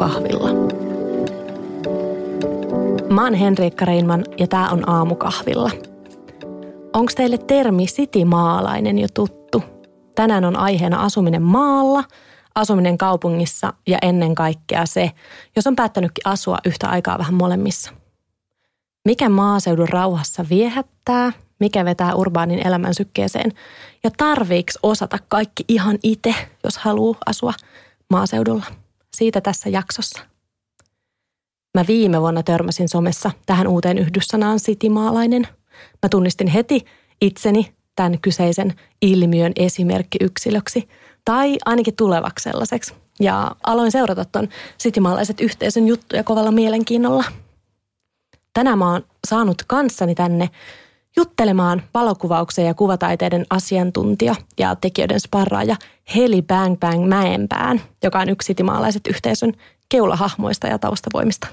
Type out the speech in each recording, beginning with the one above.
aamukahvilla. Mä oon Henriikka Reinman ja tää on aamukahvilla. Onko teille termi sitimaalainen jo tuttu? Tänään on aiheena asuminen maalla, asuminen kaupungissa ja ennen kaikkea se, jos on päättänytkin asua yhtä aikaa vähän molemmissa. Mikä maaseudun rauhassa viehättää, mikä vetää urbaanin elämän sykkeeseen ja tarviiks osata kaikki ihan itse, jos haluaa asua maaseudulla. Siitä tässä jaksossa. Mä viime vuonna törmäsin somessa tähän uuteen yhdyssanaan sitimaalainen. Mä tunnistin heti itseni tämän kyseisen ilmiön esimerkkiyksilöksi tai ainakin tulevaksi sellaiseksi. Ja aloin seurata ton sitimaalaiset yhteisön juttuja kovalla mielenkiinnolla. Tänään mä oon saanut kanssani tänne juttelemaan valokuvauksen ja kuvataiteiden asiantuntija ja tekijöiden sparraaja Heli Bang Bang Mäenpään, joka on yksi sitimaalaiset yhteisön keulahahmoista ja taustavoimista.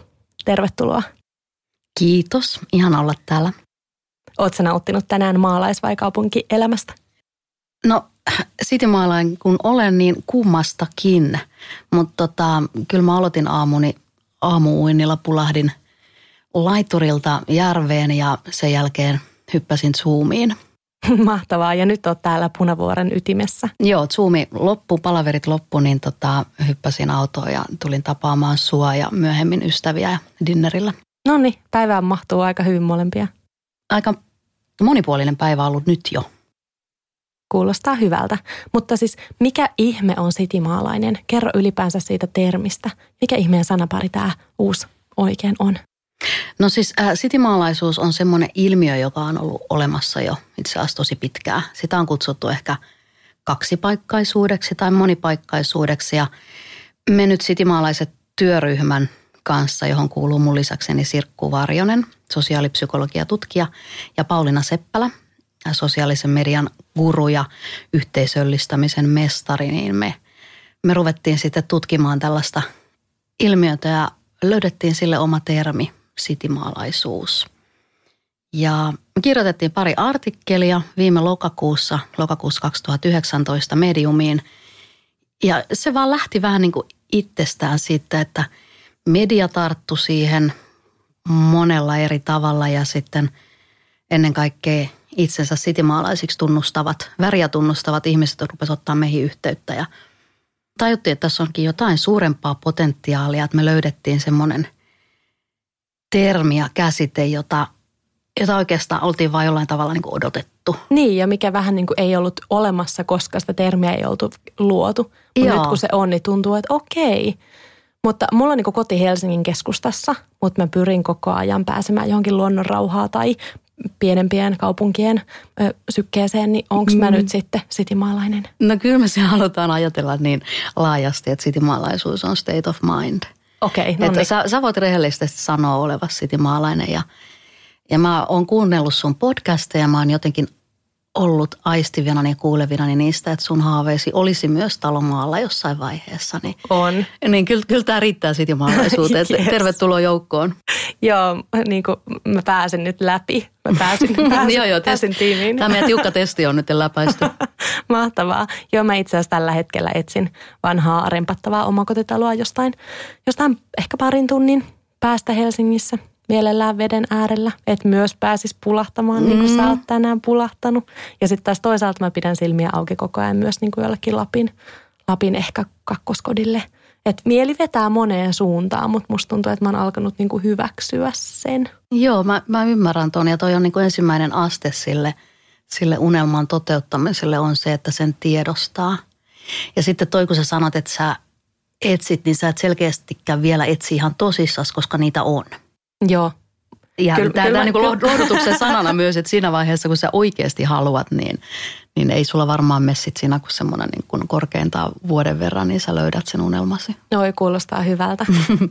Tervetuloa. Kiitos, ihan olla täällä. Oletko nauttinut tänään maalais- vai kaupunkielämästä? No, sitimaalain kun olen, niin kummastakin. Mutta tota, kyllä mä aloitin aamuni aamuuinnilla, pulahdin laiturilta järveen ja sen jälkeen hyppäsin Zoomiin. Mahtavaa, ja nyt olet täällä Punavuoren ytimessä. Joo, Zoomi loppu, palaverit loppu, niin tota, hyppäsin autoon ja tulin tapaamaan sua ja myöhemmin ystäviä dinnerillä. No niin, päivään mahtuu aika hyvin molempia. Aika monipuolinen päivä ollut nyt jo. Kuulostaa hyvältä. Mutta siis mikä ihme on sitimaalainen? Kerro ylipäänsä siitä termistä. Mikä ihmeen sanapari tämä uusi oikein on? No siis äh, sitimaalaisuus on semmoinen ilmiö, joka on ollut olemassa jo itse asiassa tosi pitkään. Sitä on kutsuttu ehkä kaksipaikkaisuudeksi tai monipaikkaisuudeksi ja me nyt sitimaalaiset työryhmän kanssa, johon kuuluu mun lisäkseni Sirkku Varjonen, sosiaalipsykologiatutkija ja Pauliina Seppälä, sosiaalisen median guru ja yhteisöllistämisen mestari, niin me, me ruvettiin sitten tutkimaan tällaista ilmiötä ja löydettiin sille oma termi, sitimaalaisuus. Ja kirjoitettiin pari artikkelia viime lokakuussa, lokakuussa 2019 Mediumiin. Ja se vaan lähti vähän niin kuin itsestään siitä, että media tarttu siihen monella eri tavalla ja sitten ennen kaikkea itsensä sitimaalaisiksi tunnustavat, väriä tunnustavat ihmiset rupesivat ottaa meihin yhteyttä ja tajuttiin, että tässä onkin jotain suurempaa potentiaalia, että me löydettiin semmoinen – termi ja käsite, jota, jota oikeastaan oltiin vain jollain tavalla niin kuin odotettu. Niin, ja mikä vähän niin kuin ei ollut olemassa, koska sitä termiä ei oltu luotu. Mutta nyt kun se on, niin tuntuu, että okei. Mutta mulla on niin koti Helsingin keskustassa, mutta mä pyrin koko ajan pääsemään johonkin luonnon rauhaa tai pienempien kaupunkien ö, sykkeeseen, niin onko mä mm. nyt sitten sitimaalainen? No kyllä me se halutaan ajatella niin laajasti, että sitimaalaisuus on state of mind – Okei, okay, no niin. sä, sä voit rehellisesti sanoa olevasi sitimaalainen ja, ja mä oon kuunnellut sun podcasteja, mä oon jotenkin ollut aistivinani ja kuulevinani niistä, että sun haaveisi olisi myös talomaalla jossain vaiheessa. Niin, on. Niin kyllä, kyllä tämä riittää sitimaalaisuuteen. yes. Tervetuloa joukkoon. Joo, niin kuin mä pääsen nyt läpi. Mä pääsin, pääsin, joo, joo, pääsin tiimiin. Tämä meidän tiukka testi on nyt läpäisty. Mahtavaa. Joo, mä itse asiassa tällä hetkellä etsin vanhaa rempattavaa omakotitaloa jostain, jostain ehkä parin tunnin päästä Helsingissä mielellään veden äärellä, että myös pääsis pulahtamaan mm. niin kuin sä mm. oot tänään pulahtanut. Ja sitten taas toisaalta mä pidän silmiä auki koko ajan myös niin kuin jollekin Lapin, Lapin ehkä kakkoskodille. Että mieli vetää moneen suuntaan, mutta musta tuntuu, että mä oon alkanut niin kuin hyväksyä sen. Joo, mä, mä ymmärrän ton ja toi on niin kuin ensimmäinen aste sille, sille unelman toteuttamiselle on se, että sen tiedostaa. Ja sitten toi, kun sä sanot, että sä etsit, niin sä et selkeästikään vielä etsi ihan tosissas, koska niitä on. Joo. Ja kyllä, tämä, kyllä, tämä niin lohdutuksen sanana myös, että siinä vaiheessa, kun sä oikeasti haluat, niin, niin ei sulla varmaan messit siinä kuin semmoinen niin kuin korkeintaan vuoden verran, niin sä löydät sen unelmasi. Noi kuulostaa hyvältä.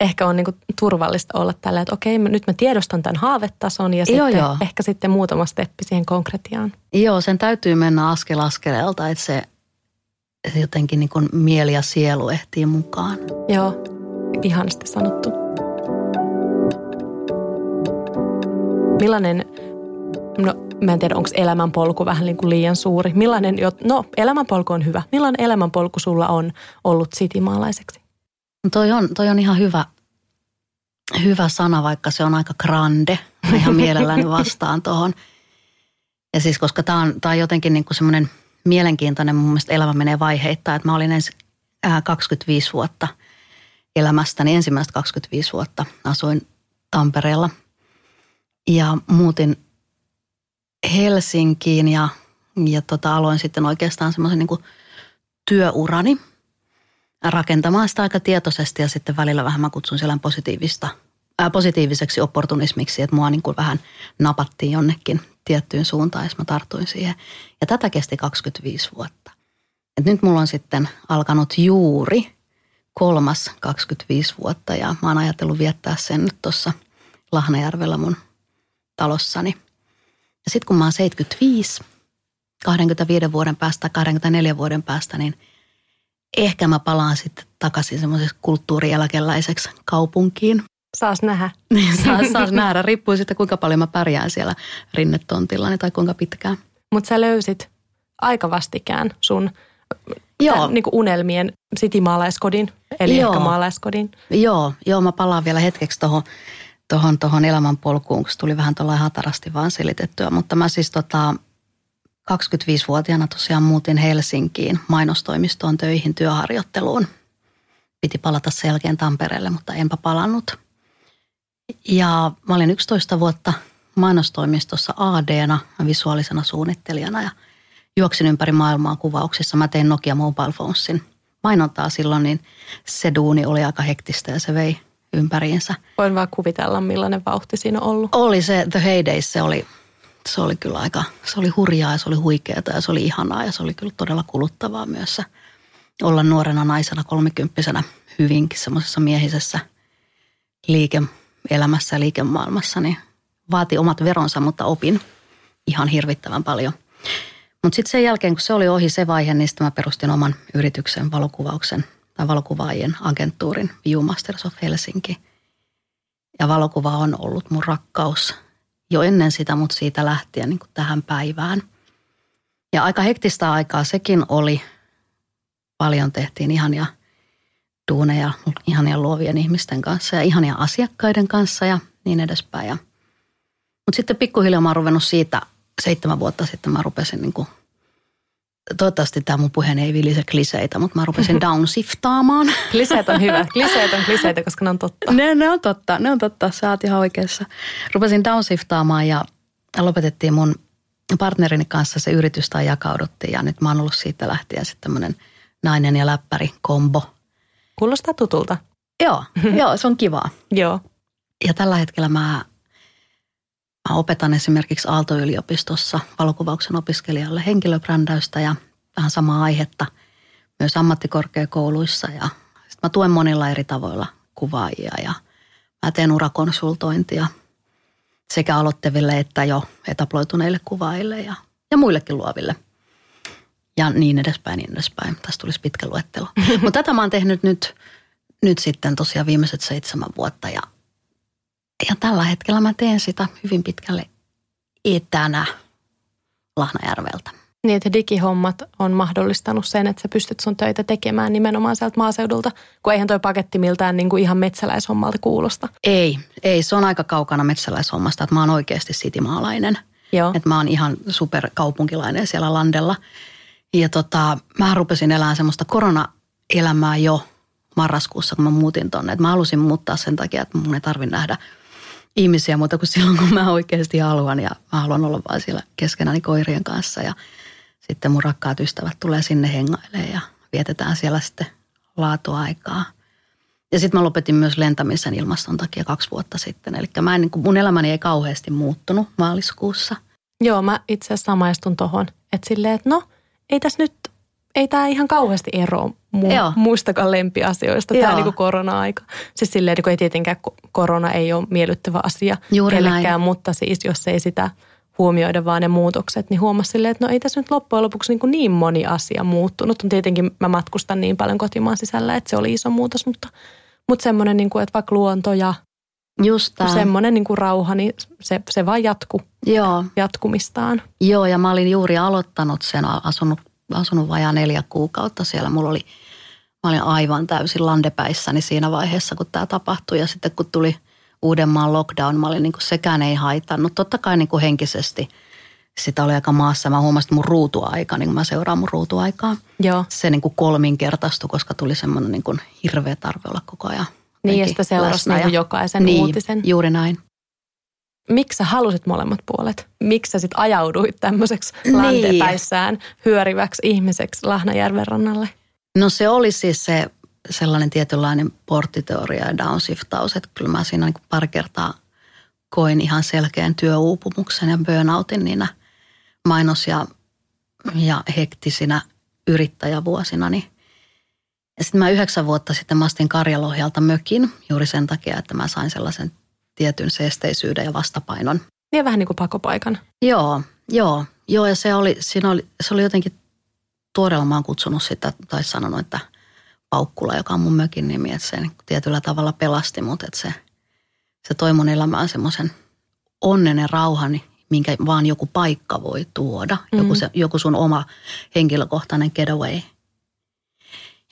ehkä on niin kuin turvallista olla tällä, että okei, nyt mä tiedostan tämän haavetason ja joo, sitten joo. ehkä sitten muutama steppi siihen konkretiaan. Joo, sen täytyy mennä askel askeleelta, että se jotenkin niin kuin mieli ja sielu ehtii mukaan. Joo, ihanasti sanottu. Millainen, no mä en tiedä onko elämänpolku vähän niin kuin liian suuri. Millainen, no elämänpolku on hyvä. Millainen elämänpolku sulla on ollut sitimaalaiseksi? No toi on, toi on ihan hyvä, hyvä sana, vaikka se on aika grande. Mä ihan mielelläni vastaan tuohon. Ja siis koska tämä on, tää on jotenkin niin semmoinen mielenkiintoinen, mun mielestä elämä menee vaiheittain. Että mä olin ensin 25 vuotta elämästäni, ensimmäistä 25 vuotta asuin Tampereella. Ja muutin Helsinkiin ja, ja tota, aloin sitten oikeastaan semmoisen niin työurani rakentamaan sitä aika tietoisesti ja sitten välillä vähän mä kutsun siellä positiivista, ää, positiiviseksi opportunismiksi, että mua niin kuin vähän napattiin jonnekin tiettyyn suuntaan ja mä tartuin siihen. Ja tätä kesti 25 vuotta. Et nyt mulla on sitten alkanut juuri kolmas 25 vuotta ja mä oon ajatellut viettää sen nyt tuossa Lahnajärvellä mun talossani. Ja sitten kun mä oon 75, 25 vuoden päästä, 24 vuoden päästä, niin ehkä mä palaan sitten takaisin semmoiseksi kulttuurieläkeläiseksi kaupunkiin. Saas nähdä. Niin, saas, saas nähdä. Riippuu sitten kuinka paljon mä pärjään siellä rinnetontilla tai kuinka pitkään. Mutta sä löysit aika vastikään sun Joo. Tämän, niin unelmien sitimaalaiskodin, eli joo. ehkä maalaiskodin. Joo, joo, mä palaan vielä hetkeksi tuohon tohon, tohon elämänpolkuun, kun tuli vähän tuolla hatarasti vaan selitettyä. Mutta mä siis tota, 25-vuotiaana tosiaan muutin Helsinkiin mainostoimistoon töihin työharjoitteluun. Piti palata sen jälkeen Tampereelle, mutta enpä palannut. Ja mä olin 11 vuotta mainostoimistossa AD-na, visuaalisena suunnittelijana ja juoksin ympäri maailmaa kuvauksissa. Mä tein Nokia Mobile Phonesin mainontaa silloin, niin se duuni oli aika hektistä ja se vei ympäriinsä. Voin vaan kuvitella, millainen vauhti siinä on ollut. Oli se, The Heydays, se oli, se oli kyllä aika, se oli hurjaa ja se oli huikeaa ja se oli ihanaa ja se oli kyllä todella kuluttavaa myös olla nuorena naisena kolmikymppisenä hyvinkin semmoisessa miehisessä liike-elämässä ja liikemaailmassa, niin vaati omat veronsa, mutta opin ihan hirvittävän paljon. Mutta sitten sen jälkeen, kun se oli ohi se vaihe, niin sitten mä perustin oman yrityksen valokuvauksen tai valokuvaajien agenttuurin Viewmasters of Helsinki. Ja valokuva on ollut mun rakkaus jo ennen sitä, mutta siitä lähtien niin kuin tähän päivään. Ja aika hektistä aikaa sekin oli. Paljon tehtiin ihania duuneja ihania luovien ihmisten kanssa ja ihania asiakkaiden kanssa ja niin edespäin. Mutta sitten pikkuhiljaa mä oon ruvennut siitä seitsemän vuotta sitten mä rupesin niin kuin, toivottavasti tämä mun puheen ei vilise kliseitä, mutta mä rupesin downsiftaamaan. Kliseet on hyvä. Kliseet on kliseitä, koska ne on totta. Ne, ne on totta, ne on totta. Sä oot ihan oikeassa. Rupesin downsiftaamaan ja lopetettiin mun partnerini kanssa se yritys tai jakauduttiin ja nyt mä oon ollut siitä lähtien sitten tämmöinen nainen ja läppäri kombo. Kuulostaa tutulta. Joo, joo, se on kivaa. joo. Ja tällä hetkellä Mä opetan esimerkiksi Aalto-yliopistossa valokuvauksen opiskelijalle henkilöbrändäystä ja vähän samaa aihetta myös ammattikorkeakouluissa. Ja sit mä tuen monilla eri tavoilla kuvaajia ja mä teen urakonsultointia sekä aloitteville että jo etaploituneille kuvaajille ja, ja muillekin luoville. Ja niin edespäin, niin edespäin. Tästä tulisi pitkä luettelo. Mutta tätä mä oon tehnyt nyt, nyt sitten tosiaan viimeiset seitsemän vuotta ja ja tällä hetkellä mä teen sitä hyvin pitkälle etänä Lahnajärveltä. Niin, että digihommat on mahdollistanut sen, että sä pystyt sun töitä tekemään nimenomaan sieltä maaseudulta, kun eihän toi paketti miltään niin kuin ihan metsäläishommalta kuulosta. Ei, ei, se on aika kaukana metsäläishommasta, että mä oon oikeasti sitimaalainen. Joo. Että mä oon ihan superkaupunkilainen siellä landella. Ja tota, mä rupesin elämään semmoista korona-elämää jo marraskuussa, kun mä muutin tonne. Että mä halusin muuttaa sen takia, että mun ei tarvi nähdä – ihmisiä muuta kuin silloin, kun mä oikeasti haluan ja mä haluan olla vaan siellä keskenäni koirien kanssa ja sitten mun rakkaat ystävät tulee sinne hengailemaan ja vietetään siellä sitten laatuaikaa. Ja sitten mä lopetin myös lentämisen ilmaston takia kaksi vuotta sitten. Eli mä en, niin mun elämäni ei kauheasti muuttunut maaliskuussa. Joo, mä itse asiassa samaistun tohon. Että silleen, että no, ei tässä nyt ei tämä ihan kauheasti ero mu- muistakaan lempiasioista, tämä niin korona-aika. Siis silleen, niin ei tietenkään korona ei ole miellyttävä asia Juuri kellekään, näin. mutta siis jos ei sitä huomioida vaan ne muutokset, niin huomasi silleen, että no ei tässä nyt loppujen lopuksi niin, kuin niin moni asia muuttunut. On tietenkin mä matkustan niin paljon kotimaan sisällä, että se oli iso muutos, mutta, mutta semmoinen, niin kuin, että vaikka luonto ja Just semmoinen niin kuin rauha, niin se, se vaan jatku, Joo. jatkumistaan. Joo, ja mä olin juuri aloittanut sen, asunut asunut vajaa neljä kuukautta siellä. Mulla oli Mä olin aivan täysin landepäissäni siinä vaiheessa, kun tämä tapahtui. Ja sitten kun tuli Uudenmaan lockdown, mä olin niin kuin sekään ei haitannut. Totta kai niin kuin henkisesti sitä oli aika maassa. Mä huomasin, että mun ruutuaika, niin mä seuraan mun ruutuaikaa. Joo. Se niin kuin kolminkertaistui, koska tuli semmoinen niin kuin hirveä tarve olla koko ajan. Niin, ja sitä seurasi niin jokaisen niin, uutisen. juuri näin. Miksi sä halusit molemmat puolet? Miksi sä sit ajauduit tämmöiseksi Niin. lantepäissään hyöriväksi ihmiseksi Lahnajärven rannalle? No se oli siis se sellainen tietynlainen porttiteoria ja downshiftaus, että kyllä mä siinä niin pari kertaa koin ihan selkeän työuupumuksen ja burnoutin niinä mainos- ja, ja hektisinä yrittäjävuosina. Ja sitten mä yhdeksän vuotta sitten mä astin Karjalohjalta mökin juuri sen takia, että mä sain sellaisen tietyn seesteisyyden ja vastapainon. Niin vähän niin kuin pakopaikan. Joo, joo, joo ja se oli, siinä oli, se oli jotenkin tuoreella mä oon kutsunut sitä tai sanonut, että Paukkula, joka on mun mökin nimi, että se niin tietyllä tavalla pelasti mut, että se, se toi mun elämään semmoisen onnen ja rauhan, minkä vaan joku paikka voi tuoda, mm-hmm. joku, se, joku sun oma henkilökohtainen getaway.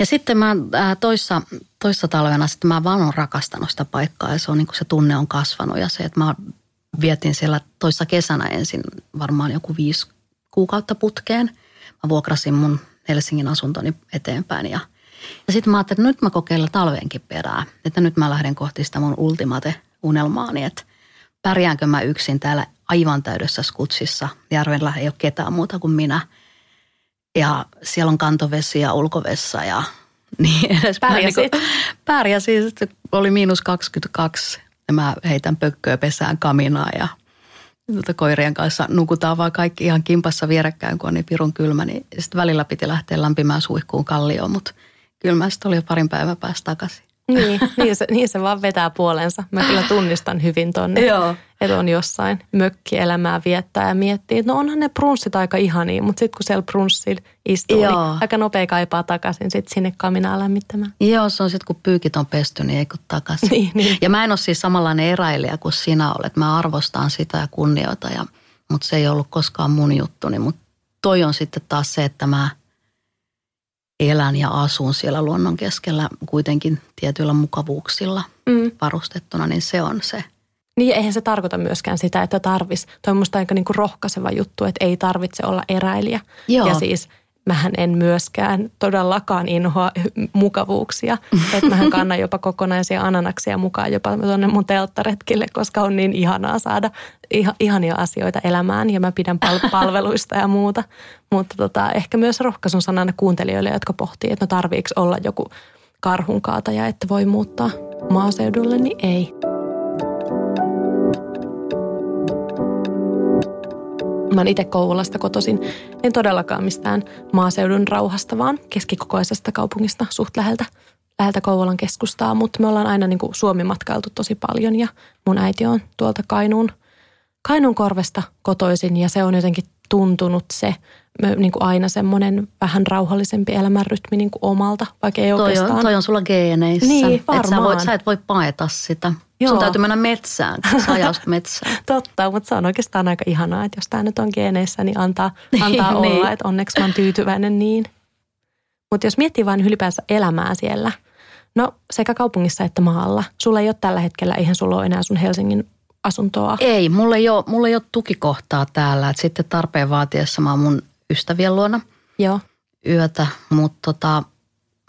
Ja sitten mä ää, toissa, toissa talvena sitten mä vaan on rakastanut sitä paikkaa ja se on niin se tunne on kasvanut ja se, että mä vietin siellä toissa kesänä ensin varmaan joku viisi kuukautta putkeen. Mä vuokrasin mun Helsingin asuntoni eteenpäin ja, ja sitten mä ajattelin, että nyt mä kokeilen talveenkin perää. Että nyt mä lähden kohti sitä mun ultimate-unelmaani, että pärjäänkö mä yksin täällä aivan täydessä skutsissa. Järvellä ei ole ketään muuta kuin minä. Ja siellä on kantovesi ja ulkovessa ja niin edespäin. Pärjäsit? Niin pärjäsin. Sitten oli miinus 22 ja mä heitän pökköä pesään kaminaa ja tuota koirien kanssa nukutaan vaan kaikki ihan kimpassa vierekkäin, kun on niin pirun kylmä. Niin sitten välillä piti lähteä lämpimään suihkuun kallioon, mutta kylmä sitten oli jo parin päivän päästä takaisin. Niin, niin, se, niin se vaan vetää puolensa. Mä kyllä tunnistan hyvin tonne, Joo. että on jossain mökkielämää viettää ja miettii, että no onhan ne brunssit aika ihania, mutta sitten kun siellä brunssit istuu, Joo. niin aika nopea kaipaa takaisin sit sinne kaminaa lämmittämään. Joo, se on sitten kun pyykit on pesty, niin ei kun takaisin. Niin, niin. Ja mä en ole siis samanlainen eräilijä kuin sinä olet. Mä arvostan sitä ja kunnioitan, ja, mutta se ei ollut koskaan mun juttuni. Mutta toi on sitten taas se, että mä elän ja asun siellä luonnon keskellä kuitenkin tietyillä mukavuuksilla Mm. varustettuna, niin se on se. Niin eihän se tarkoita myöskään sitä, että tarvis. Toi on musta aika niinku rohkaiseva juttu, että ei tarvitse olla eräilijä. Joo. Ja siis mähän en myöskään todellakaan inhoa mukavuuksia. että mähän kannan jopa kokonaisia ananaksia mukaan jopa tuonne mun telttaretkille, koska on niin ihanaa saada iha, ihania asioita elämään ja mä pidän pal- palveluista ja muuta. Mutta tota, ehkä myös rohkaisun sanana kuuntelijoille, jotka pohtii, että no tarviiko olla joku karhunkaataja, että voi muuttaa maaseudulle, niin ei. Mä oon itse Kouvolasta kotoisin. En todellakaan mistään maaseudun rauhasta, vaan keskikokoisesta kaupungista suht läheltä, läheltä Kouvolan keskustaa. Mutta me ollaan aina niin kuin Suomi-matkailtu tosi paljon ja mun äiti on tuolta Kainuun, Kainuun korvesta kotoisin ja se on jotenkin tuntunut se niin kuin aina semmoinen vähän rauhallisempi elämänrytmi niin kuin omalta, vaikka ei Toi oikeastaan. on, toi on sulla geeneissä. Niin, Et sä, varmaan. voit, sä et voi paeta sitä. Joo. Sun täytyy mennä metsään, sä ajaudut metsään. Totta, mutta se on oikeastaan aika ihanaa, että jos tämä nyt on geeneissä, niin antaa, antaa Niin. olla, että onneksi mä oon tyytyväinen niin. Mutta jos miettii vain ylipäänsä elämää siellä, no sekä kaupungissa että maalla, sulla ei ole tällä hetkellä, eihän sulla ole enää sun Helsingin asuntoa. Ei, mulla ei ole, mulla ei ole tukikohtaa täällä. Et sitten tarpeen vaatiessa mä oon mun ystävien luona Joo, yötä, mutta tota,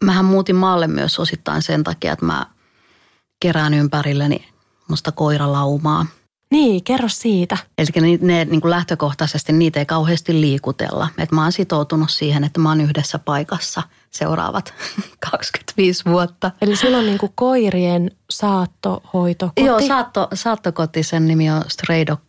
mähän muutin maalle myös osittain sen takia, että mä kerään ympärilleni musta koiralaumaa. niin kerro siitä. Eli ne, ne niin kuin lähtökohtaisesti niitä ei kauheasti liikutella. Et mä oon sitoutunut siihen, että mä oon yhdessä paikassa seuraavat 25 vuotta. Eli sulla on niinku koirien saattohoitokoti. Joo, saatto, saattokoti, sen nimi on Stray Dog.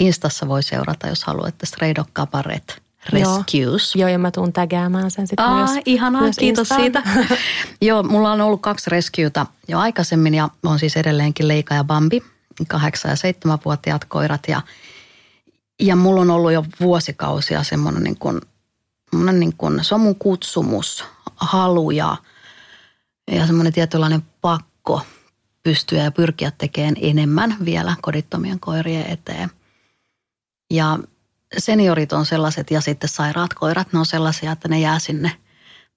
Instassa voi seurata, jos haluatte Stray Dog Cabaret Rescues. Joo, ja mä tuun tägäämään sen sitten Aa, myös. ihanaa, myös kiitos Instaan. siitä. Joo, mulla on ollut kaksi rescueta jo aikaisemmin ja on siis edelleenkin Leika ja Bambi, kahdeksan- ja seitsemänvuotiaat koirat. Ja, ja mulla on ollut jo vuosikausia semmoinen niin kuin, niin kuin, se on mun kutsumus, halu ja, ja semmoinen tietynlainen pakko pystyä ja pyrkiä tekemään enemmän vielä kodittomien koirien eteen. Ja seniorit on sellaiset ja sitten sairaat koirat, ne on sellaisia, että ne jää sinne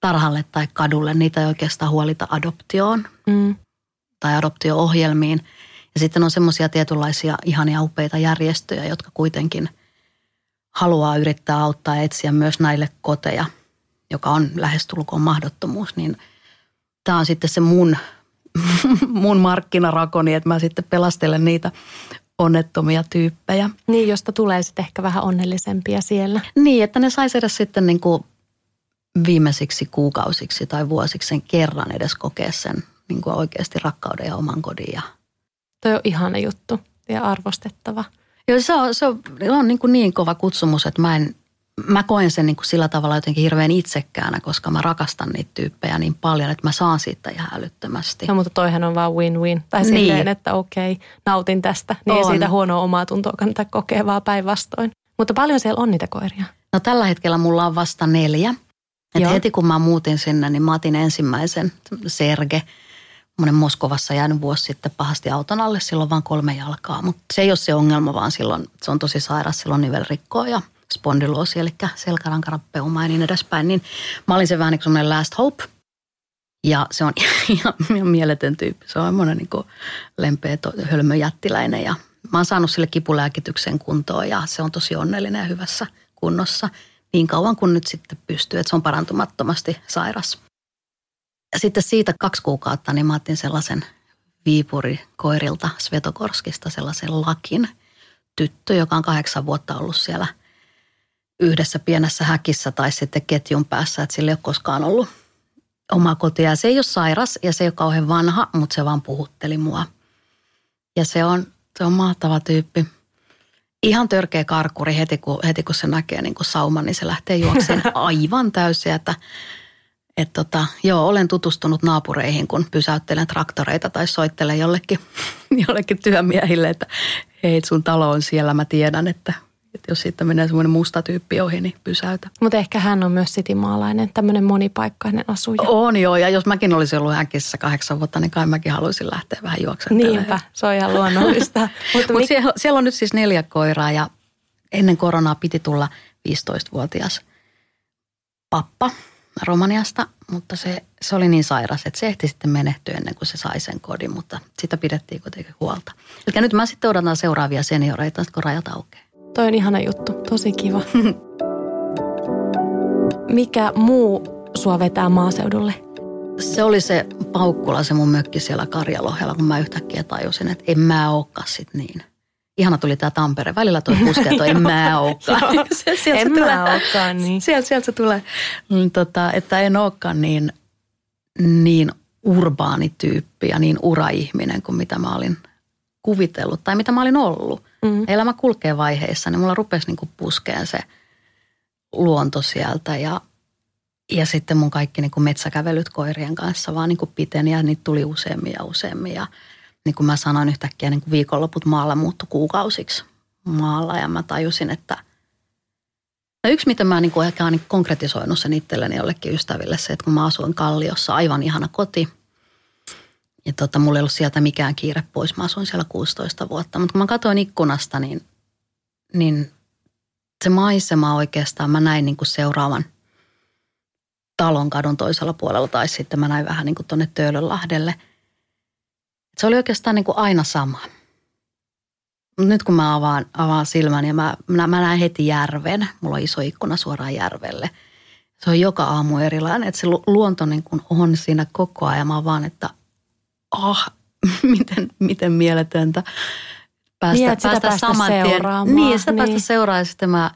tarhalle tai kadulle. Niitä ei oikeastaan huolita adoptioon mm. tai adoptio-ohjelmiin. Ja sitten on semmoisia tietynlaisia ihania upeita järjestöjä, jotka kuitenkin haluaa yrittää auttaa ja etsiä myös näille koteja, joka on lähestulkoon mahdottomuus. Niin tämä on sitten se mun, mun markkinarakoni, että mä sitten pelastelen niitä onnettomia tyyppejä. Niin, josta tulee sitten ehkä vähän onnellisempia siellä. Niin, että ne saisi edes sitten niin kuin viimeisiksi kuukausiksi tai vuosiksi sen kerran edes kokea sen niin kuin oikeasti rakkauden ja oman kodin. Ja... Toi on ihana juttu ja arvostettava. Joo, se on, se on, on niin, kuin niin kova kutsumus, että mä en, mä koen sen niin kuin sillä tavalla jotenkin hirveän itsekkäänä, koska mä rakastan niitä tyyppejä niin paljon, että mä saan siitä ihan älyttömästi. No mutta toihan on vaan win-win. Tai niin. silleen, että okei, nautin tästä. Niin on. siitä huonoa omaa tuntoa kannattaa kokea vaan päinvastoin. Mutta paljon siellä on niitä koiria. No tällä hetkellä mulla on vasta neljä. Et heti kun mä muutin sinne, niin mä otin ensimmäisen Serge. Monen Moskovassa jäänyt vuosi sitten pahasti auton alle, silloin vain kolme jalkaa. Mutta se ei ole se ongelma, vaan silloin se on tosi sairas, silloin nivelrikkoa ja spondyloosi, eli selkärankarappeuma ja niin edespäin. Niin mä olin se vähän niin kuin last hope. Ja se on ihan, ihan mieletön tyyppi. Se on semmoinen niin lempeä hölmöjättiläinen ja mä oon saanut sille kipulääkityksen kuntoon ja se on tosi onnellinen ja hyvässä kunnossa niin kauan kuin nyt sitten pystyy, että se on parantumattomasti sairas. Ja sitten siitä kaksi kuukautta niin mä otin sellaisen viipurikoirilta Svetokorskista sellaisen lakin tyttö, joka on kahdeksan vuotta ollut siellä yhdessä pienessä häkissä tai sitten ketjun päässä, että sillä ei ole koskaan ollut omaa kotia. Se ei ole sairas ja se ei ole kauhean vanha, mutta se vaan puhutteli mua. Ja se on, se on mahtava tyyppi ihan törkeä karkuri heti, kun, heti kun se näkee niin kuin sauman, niin se lähtee juokseen aivan täysin, että et tota, joo, olen tutustunut naapureihin, kun pysäyttelen traktoreita tai soittelen jollekin, jollekin työmiehille, että hei, sun talo on siellä, mä tiedän, että että jos siitä menee semmoinen musta tyyppi ohi, niin pysäytä. Mutta ehkä hän on myös sitimaalainen, tämmöinen monipaikkainen asuja. On joo, ja jos mäkin olisin ollut häkissä kahdeksan vuotta, niin kai mäkin haluaisin lähteä vähän juoksentelemaan. Niinpä, se on ihan luonnollista. Mutta Mut mik... siellä, siellä on nyt siis neljä koiraa ja ennen koronaa piti tulla 15-vuotias pappa Romaniasta, mutta se, se oli niin sairas, että se ehti sitten menehtyä ennen kuin se sai sen kodin, mutta sitä pidettiin kuitenkin huolta. Eli nyt mä sitten odotan seuraavia senioreita, kun rajat aukeaa. Toi on ihana juttu, tosi kiva. Mikä muu sua vetää maaseudulle? Se oli se Paukkula, se mun mökki siellä Karjalohella, kun mä yhtäkkiä tajusin, että en mä olekaan sit niin. Ihana tuli tämä Tampere. Välillä toi puskee toi en mä olekaan. sieltä en mä olekaan, niin. Sieltä, sieltä se tulee. Mm, tota, että en olekaan niin, niin urbaani tyyppi ja niin uraihminen kuin mitä mä olin kuvitellut tai mitä mä olin ollut. Mm. Elämä kulkee vaiheissa, niin mulla rupesi niin puskeen se luonto sieltä ja, ja sitten mun kaikki niin kuin metsäkävelyt koirien kanssa vaan niin kuin piteni ja niitä tuli useammin ja useammin. Ja niin kuin mä sanoin yhtäkkiä, niin kuin viikonloput maalla muuttui kuukausiksi maalla ja mä tajusin, että No yksi, mitä mä niin kuin ehkä olen niin konkretisoinut sen itselleni jollekin ystäville, se, että kun mä asuin Kalliossa, aivan ihana koti – ja tota, mulla ei ollut sieltä mikään kiire pois. Mä asuin siellä 16 vuotta. Mutta kun mä katsoin ikkunasta, niin, niin se maisema oikeastaan, mä näin niin kuin seuraavan talon kadun toisella puolella. Tai sitten mä näin vähän niin kuin tuonne Töölönlahdelle. Se oli oikeastaan niin kuin aina sama. Mut nyt kun mä avaan, avaan silmäni ja mä, mä, mä näen heti järven. Mulla on iso ikkuna suoraan järvelle. Se on joka aamu erilainen. Että se luonto niin kuin on siinä koko ajan. Mä vaan, että – ah, miten, miten mieletöntä päästä, niin, päästä, päästä saman tien. Niin, sitä niin. päästä seuraamaan ja sitten mä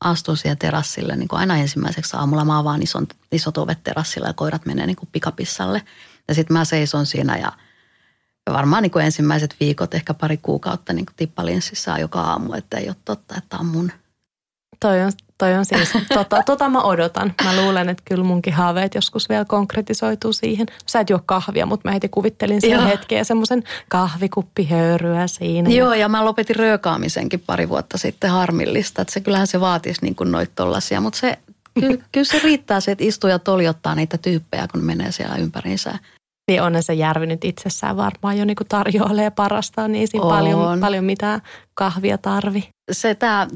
astun siellä terassille niin kuin aina ensimmäiseksi aamulla. Mä avaan ison, isot ovet terassilla ja koirat menee niin kuin pikapissalle. Ja sitten mä seison siinä ja varmaan niin kuin ensimmäiset viikot, ehkä pari kuukautta niin kuin tippalinssissä joka aamu, että ei ole totta, että on mun. Toi on Toi on siis, tota, tota mä odotan. Mä luulen, että kyllä munkin haaveet joskus vielä konkretisoituu siihen. Sä et juo kahvia, mutta mä heti kuvittelin sen hetken semmoisen kahvikuppihöyryä siinä. Joo, ja mä lopetin röökaamisenkin pari vuotta sitten harmillista. Että se kyllähän se vaatisi niin kuin noit tollasia, mutta se, ky, kyllä se riittää se, että istuu ja toljottaa niitä tyyppejä, kun menee siellä ympäriinsä. Niin on se järvi nyt itsessään varmaan jo niin kuin tarjoilee parasta, niin siinä paljon, paljon mitä kahvia tarvi. Se tämä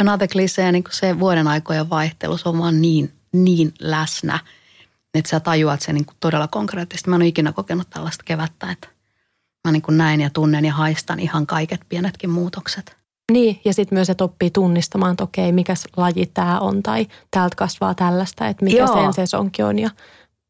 another cliche, niin kuin se vuoden aikojen vaihtelu, se on vaan niin, niin läsnä. että sä tajuat sen niin kuin todella konkreettisesti. Mä en ole ikinä kokenut tällaista kevättä, että mä niin kuin näen ja tunnen ja haistan ihan kaiket pienetkin muutokset. Niin, ja sitten myös, että oppii tunnistamaan, että okei, mikä laji tämä on tai täältä kasvaa tällaista, että mikä Joo. sen sesonki on ja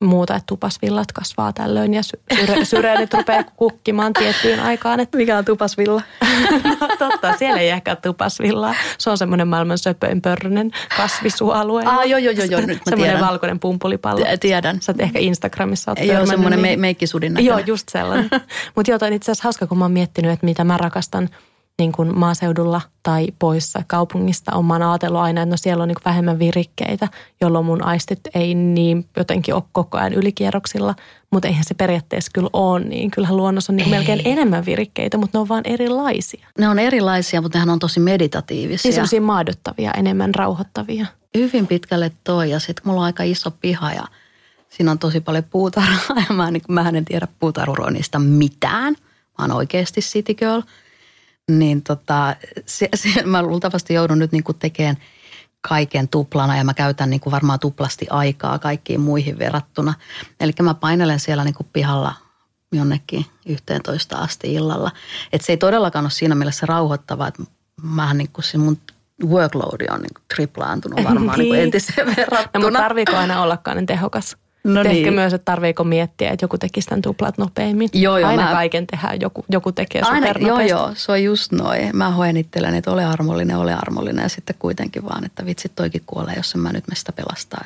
muuta, että tupasvillat kasvaa tällöin ja syre, syreenit rupeaa kukkimaan tiettyyn aikaan. Että... Mikä on tupasvilla? no, totta, siellä ei ehkä tupasvillaa. Se on semmoinen maailman söpöin pörrönen kasvisualue. Ah, joo, joo, joo, joo, nyt mä Semmoinen tiedän. valkoinen pumpulipallo. Tiedän. Sä oot ehkä Instagramissa oot Joo, semmoinen niin... meikkisudin näköinen. Joo, just sellainen. Mutta joo, toi on itse asiassa hauska, kun mä oon miettinyt, että mitä mä rakastan – niin kuin maaseudulla tai poissa kaupungista. Olen ajatellut aina, että no siellä on niin kuin vähemmän virikkeitä, jolloin mun aistit ei niin jotenkin ole koko ajan ylikierroksilla. Mutta eihän se periaatteessa kyllä ole niin. Kyllähän luonnossa on niin melkein enemmän virikkeitä, mutta ne on vaan erilaisia. Ne on erilaisia, mutta nehän on tosi meditatiivisia. Niin semmoisia maadottavia, enemmän rauhoittavia. Hyvin pitkälle toi ja sitten mulla on aika iso piha ja siinä on tosi paljon puutarhaa ja mä, niin, mä en tiedä puutarhuroinnista mitään. Mä oon oikeasti city girl – niin tota, se, se, mä luultavasti joudun nyt niin tekemään kaiken tuplana ja mä käytän niin kuin varmaan tuplasti aikaa kaikkiin muihin verrattuna. Eli mä painelen siellä niin kuin pihalla jonnekin 11 asti illalla. Että se ei todellakaan ole siinä mielessä rauhoittavaa, että mähän niin kuin se mun workloadi on niin kuin triplaantunut varmaan niin. niin entiseen verrattuna. No, mutta tarviiko aina ollakaan niin tehokas? No niin. Ehkä myös, että tarviiko miettiä, että joku tekisi tämän tuplat nopeammin. Joo, joo, Aina mä... kaiken tehdään, joku, joku tekee Aina, Joo, joo, se on just noin. Mä hoenittelen, että ole armollinen, ole armollinen ja sitten kuitenkin vaan, että vitsit toikin kuolee, jos en mä nyt mestä pelastaa.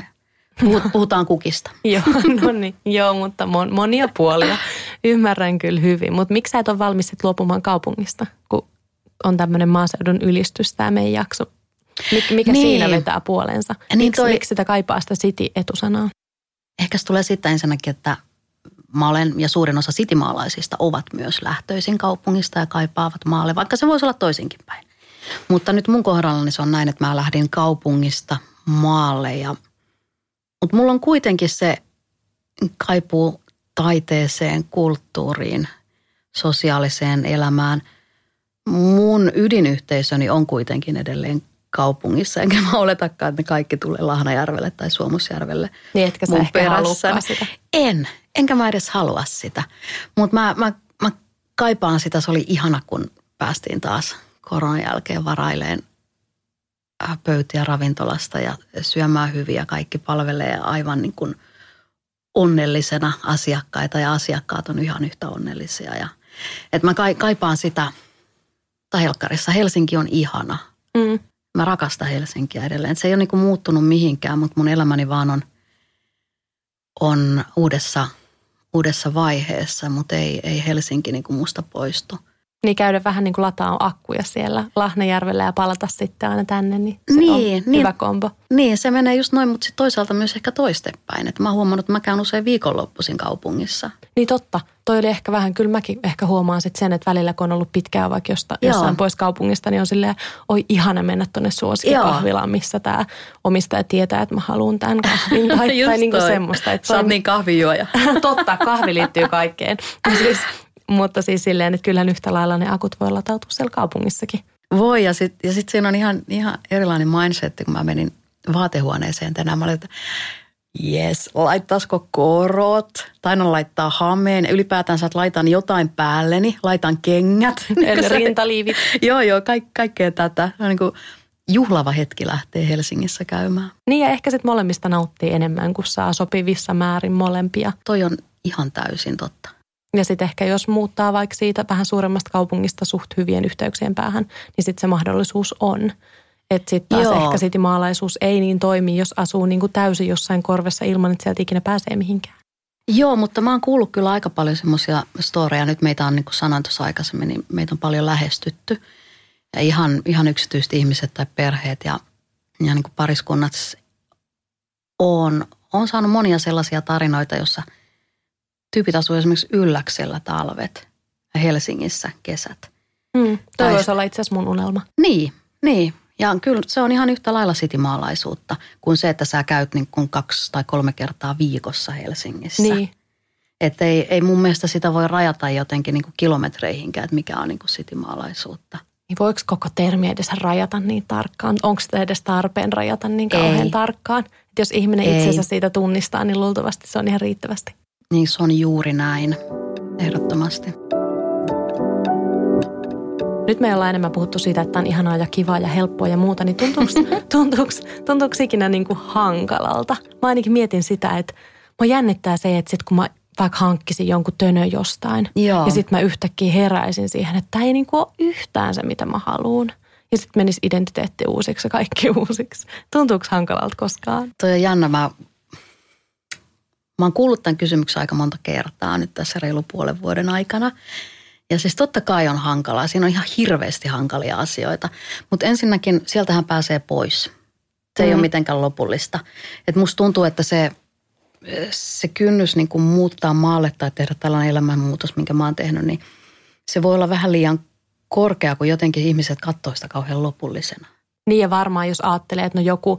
Puhutaan kukista. joo, no niin. Joo, mutta mon, monia puolia. Ymmärrän kyllä hyvin. Mutta miksi sä et ole valmis luopumaan kaupungista, kun on tämmöinen maaseudun ylistys tämä meidän jakso? Mik, mikä niin. siinä vetää puolensa? Niin miksi, toi... miksi sitä kaipaa sitä city-etusanaa? Ehkä se tulee sitten ensinnäkin, että mä olen ja suurin osa sitimaalaisista ovat myös lähtöisin kaupungista ja kaipaavat maalle, vaikka se voisi olla toisinkin päin. Mutta nyt mun kohdallani niin se on näin, että mä lähdin kaupungista maalle ja mutta mulla on kuitenkin se kaipuu taiteeseen, kulttuuriin, sosiaaliseen elämään. Mun ydinyhteisöni on kuitenkin edelleen kaupungissa, enkä mä oletakaan, että ne kaikki tulee Lahnajärvelle tai Suomusjärvelle Niin, etkä sä ehkä sitä? En, enkä mä edes halua sitä. Mutta mä, mä, mä kaipaan sitä, se oli ihana, kun päästiin taas koronan jälkeen varaileen äh, pöytiä ravintolasta ja syömään hyviä. Kaikki palvelee aivan niin kuin onnellisena asiakkaita ja asiakkaat on ihan yhtä onnellisia. Ja, et mä kaipaan sitä, tai Helkkarissa Helsinki on ihana. Mm mä rakastan Helsinkiä edelleen. se ei ole niin muuttunut mihinkään, mutta mun elämäni vaan on, on uudessa, uudessa vaiheessa, mutta ei, ei Helsinki niin kuin musta poistu. Niin käydä vähän niin kuin lataa akkuja siellä Lahnajärvellä ja palata sitten aina tänne, niin se niin, on niin, hyvä kombo. Niin, se menee just noin, mutta sitten toisaalta myös ehkä toistepäin. Että mä oon huomannut, että mä käyn usein viikonloppuisin kaupungissa. Niin totta. Toi oli ehkä vähän, kyllä mäkin ehkä huomaan sitten sen, että välillä kun on ollut pitkään vaikka josta, jossain pois kaupungista, niin on silleen, oi ihana mennä tuonne suosikkikahvilaan, missä tämä omistaja tietää, että mä haluan tämän kahvin. Tai, tai niin kuin semmoista. Että Sä oot niin kahvijuoja. totta, kahvi liittyy kaikkeen. siis mutta siis silleen, että kyllähän yhtä lailla ne akut voi latautua siellä kaupungissakin. Voi ja sitten ja sit siinä on ihan, ihan erilainen mindset, kun mä menin vaatehuoneeseen tänään. Mä olin, että Yes, laittaisiko korot? Tainan laittaa hameen. Ylipäätään että laitan jotain päälleni, laitan kengät. Eli rintaliivit. joo, joo, kaik, kaikkea tätä. On niin kuin juhlava hetki lähtee Helsingissä käymään. Niin ja ehkä sitten molemmista nauttii enemmän, kun saa sopivissa määrin molempia. Toi on ihan täysin totta. Ja sitten ehkä jos muuttaa vaikka siitä vähän suuremmasta kaupungista suht hyvien yhteyksien päähän, niin sitten se mahdollisuus on. Että sitten taas Joo. ehkä sitimaalaisuus ei niin toimi, jos asuu niin kuin täysin jossain korvessa ilman, että sieltä ikinä pääsee mihinkään. Joo, mutta mä oon kuullut kyllä aika paljon semmoisia storeja. Nyt meitä on, niin kuin sanoin tuossa aikaisemmin, niin meitä on paljon lähestytty. Ja ihan, ihan yksityiset ihmiset tai perheet ja, ja niin kuin pariskunnat on, on saanut monia sellaisia tarinoita, jossa – tyypit asuu esimerkiksi Ylläksellä talvet ja Helsingissä kesät. Mm, toi voisi olla itse asiassa mun unelma. Niin, niin. Ja kyllä se on ihan yhtä lailla sitimaalaisuutta kuin se, että sä käyt niin kuin kaksi tai kolme kertaa viikossa Helsingissä. Niin. Että ei, ei mun mielestä sitä voi rajata jotenkin niin kuin kilometreihinkään, että mikä on niin kuin sitimaalaisuutta. Niin voiko koko termi edes rajata niin tarkkaan? Onko sitä edes tarpeen rajata niin kauhean ei. tarkkaan? Jos ihminen Ei. itsensä siitä tunnistaa, niin luultavasti se on ihan riittävästi. Niin se on juuri näin, ehdottomasti. Nyt me ollaan enemmän puhuttu siitä, että on ihanaa ja kivaa ja helppoa ja muuta, niin tuntuuko, tuntuuko, tuntuuko ikinä niin kuin hankalalta? Mä ainakin mietin sitä, että mä jännittää se, että sit kun mä vaikka hankkisin jonkun tönön jostain Joo. ja sitten mä yhtäkkiä heräisin siihen, että tämä ei niin kuin ole yhtään se, mitä mä haluan. Ja sitten menisi identiteetti uusiksi ja kaikki uusiksi. Tuntuuko hankalalta koskaan? Toi on jännä, mä, mä oon kuullut tämän kysymyksen aika monta kertaa nyt tässä reilu puolen vuoden aikana. Ja siis totta kai on hankalaa, siinä on ihan hirveästi hankalia asioita. Mutta ensinnäkin sieltähän pääsee pois. Se ei Mm. ole mitenkään lopullista. Et musta tuntuu, että se, se kynnys niin kuin muuttaa maalle tai tehdä tällainen elämänmuutos, minkä mä oon tehnyt, niin se voi olla vähän liian korkea, kun jotenkin ihmiset katsoo sitä kauhean lopullisena. Niin ja varmaan jos ajattelee, että no joku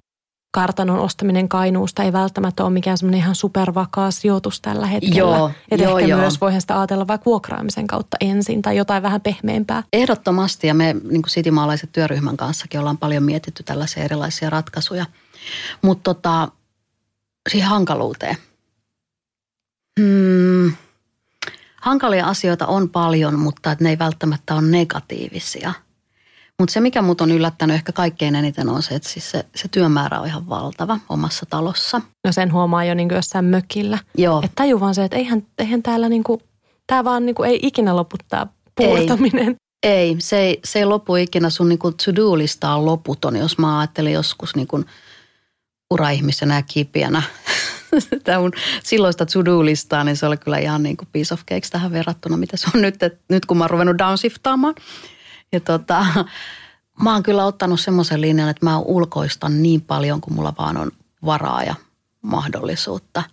kartanon ostaminen Kainuusta ei välttämättä ole mikään semmoinen ihan supervakaa sijoitus tällä hetkellä. Joo, Et joo, ehkä joo. myös voihan sitä ajatella vaikka vuokraamisen kautta ensin tai jotain vähän pehmeämpää. Ehdottomasti ja me niin kuin sitimaalaiset työryhmän kanssakin ollaan paljon mietitty tällaisia erilaisia ratkaisuja. Mutta tota, siihen hankaluuteen. Hmm, hankalia asioita on paljon, mutta ne ei välttämättä ole negatiivisia. Mutta se, mikä mut on yllättänyt ehkä kaikkein eniten on se, että siis se, se työmäärä on ihan valtava omassa talossa. No sen huomaa jo niin jossain mökillä. Joo, Että taju vaan se, että eihän, eihän täällä niin kuin, tää vaan niin kuin ei ikinä lopu tää puurtaminen. Ei, se ei, se ei lopu ikinä. Sun niin to-do-lista on loputon, jos mä ajattelin joskus niin kuin ura-ihmisenä ja kipiänä sitä mun silloista to-do-listaa, niin se oli kyllä ihan niin kuin piece of cakes tähän verrattuna, mitä se on nyt, että nyt kun mä oon ruvennut downshiftaamaan. Ja tota, mä oon kyllä ottanut semmoisen linjan, että mä ulkoistan niin paljon kuin mulla vaan on varaa ja mahdollisuutta.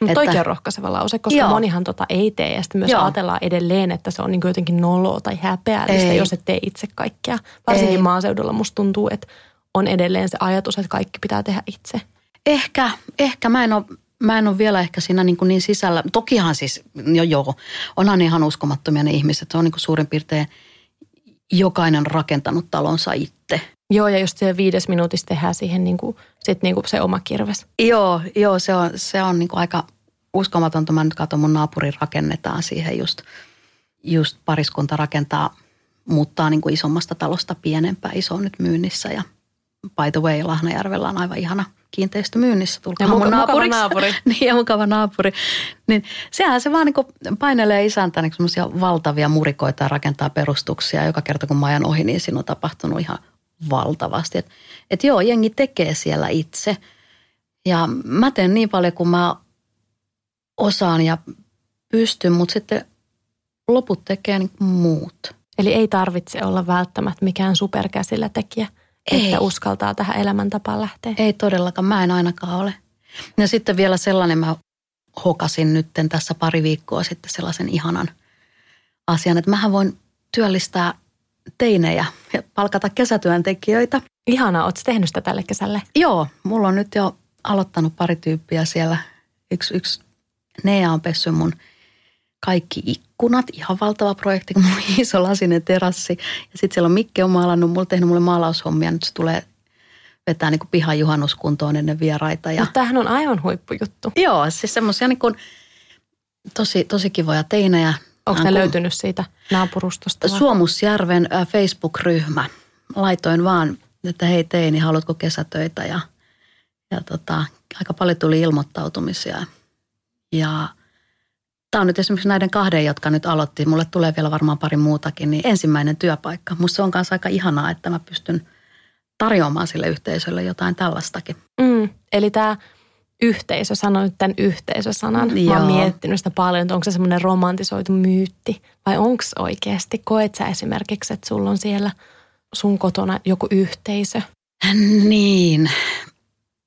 Mutta toikin on rohkaiseva lause, koska Joo. monihan tota ei tee. Ja sitten myös Joo. ajatellaan edelleen, että se on niin jotenkin noloa tai häpeällistä, Ei. jos et tee itse kaikkea. Varsinkin Ei. maaseudulla musta tuntuu, että on edelleen se ajatus, että kaikki pitää tehdä itse. Ehkä, ehkä mä en ole, mä en ole vielä ehkä siinä niin, kuin niin sisällä. Tokihan siis, jo joo, onhan ihan uskomattomia ne ihmiset. Se on niin kuin suurin piirtein jokainen rakentanut talonsa itse. Joo, ja just siellä viides minuutissa tehdään siihen niin kuin, sit niin kuin se oma kirves. Joo, joo se on, se on niin kuin aika uskomatonta. Mä nyt katson mun naapurin rakennetaan siihen just, just pariskunta rakentaa, muuttaa niin kuin isommasta talosta pienempään. Iso on nyt myynnissä ja by the way, Lahnajärvellä on aivan ihana kiinteistö myynnissä. Tulkaa Ja muka- mun naapuriksi. naapuri. niin, ja mukava naapuri. Niin sehän se vaan niin painelee isäntä niin semmoisia valtavia murikoita ja rakentaa perustuksia. Joka kerta kun mä ajan ohi, niin siinä on tapahtunut ihan valtavasti. Että et joo, jengi tekee siellä itse. Ja mä teen niin paljon kuin mä osaan ja pystyn, mutta sitten loput tekee niin muut. Eli ei tarvitse olla välttämättä mikään superkäsillä tekijä, Ei. että uskaltaa tähän elämäntapaan lähteä. Ei todellakaan, mä en ainakaan ole. Ja sitten vielä sellainen, mä hokasin nytten tässä pari viikkoa sitten sellaisen ihanan asian, että mähän voin työllistää teinejä ja palkata kesätyöntekijöitä. Ihanaa, ootko tehnyt sitä tälle kesälle? Joo, mulla on nyt jo aloittanut pari tyyppiä siellä. Yksi, yksi Nea on pessy mun kaikki ikkunat, ihan valtava projekti, kun mulla on iso lasinen terassi. Ja sitten siellä on Mikke on maalannut, mulla on tehnyt mulle maalaushommia, nyt se tulee vetää niin kuin pihan juhannuskuntoon ennen vieraita. Ja... Mutta tämähän on aivan huippujuttu. Joo, siis semmoisia niin kuin tosi, tosi kivoja teinejä. Onko ne kun- löytynyt siitä naapurustosta? vai? Suomusjärven Facebook-ryhmä. Laitoin vaan, että hei teini, haluatko kesätöitä ja, ja tota, aika paljon tuli ilmoittautumisia. Ja tämä on nyt esimerkiksi näiden kahden, jotka nyt aloitti, mulle tulee vielä varmaan pari muutakin, niin ensimmäinen työpaikka. Musta se on kanssa aika ihanaa, että mä pystyn tarjoamaan sille yhteisölle jotain tällaistakin. Mm, eli tämä yhteisö, sanoit tämän yhteisösanan. Mä oon miettinyt sitä paljon, että onko se semmoinen romantisoitu myytti vai onko oikeasti? Koet sä esimerkiksi, että sulla on siellä sun kotona joku yhteisö? Niin,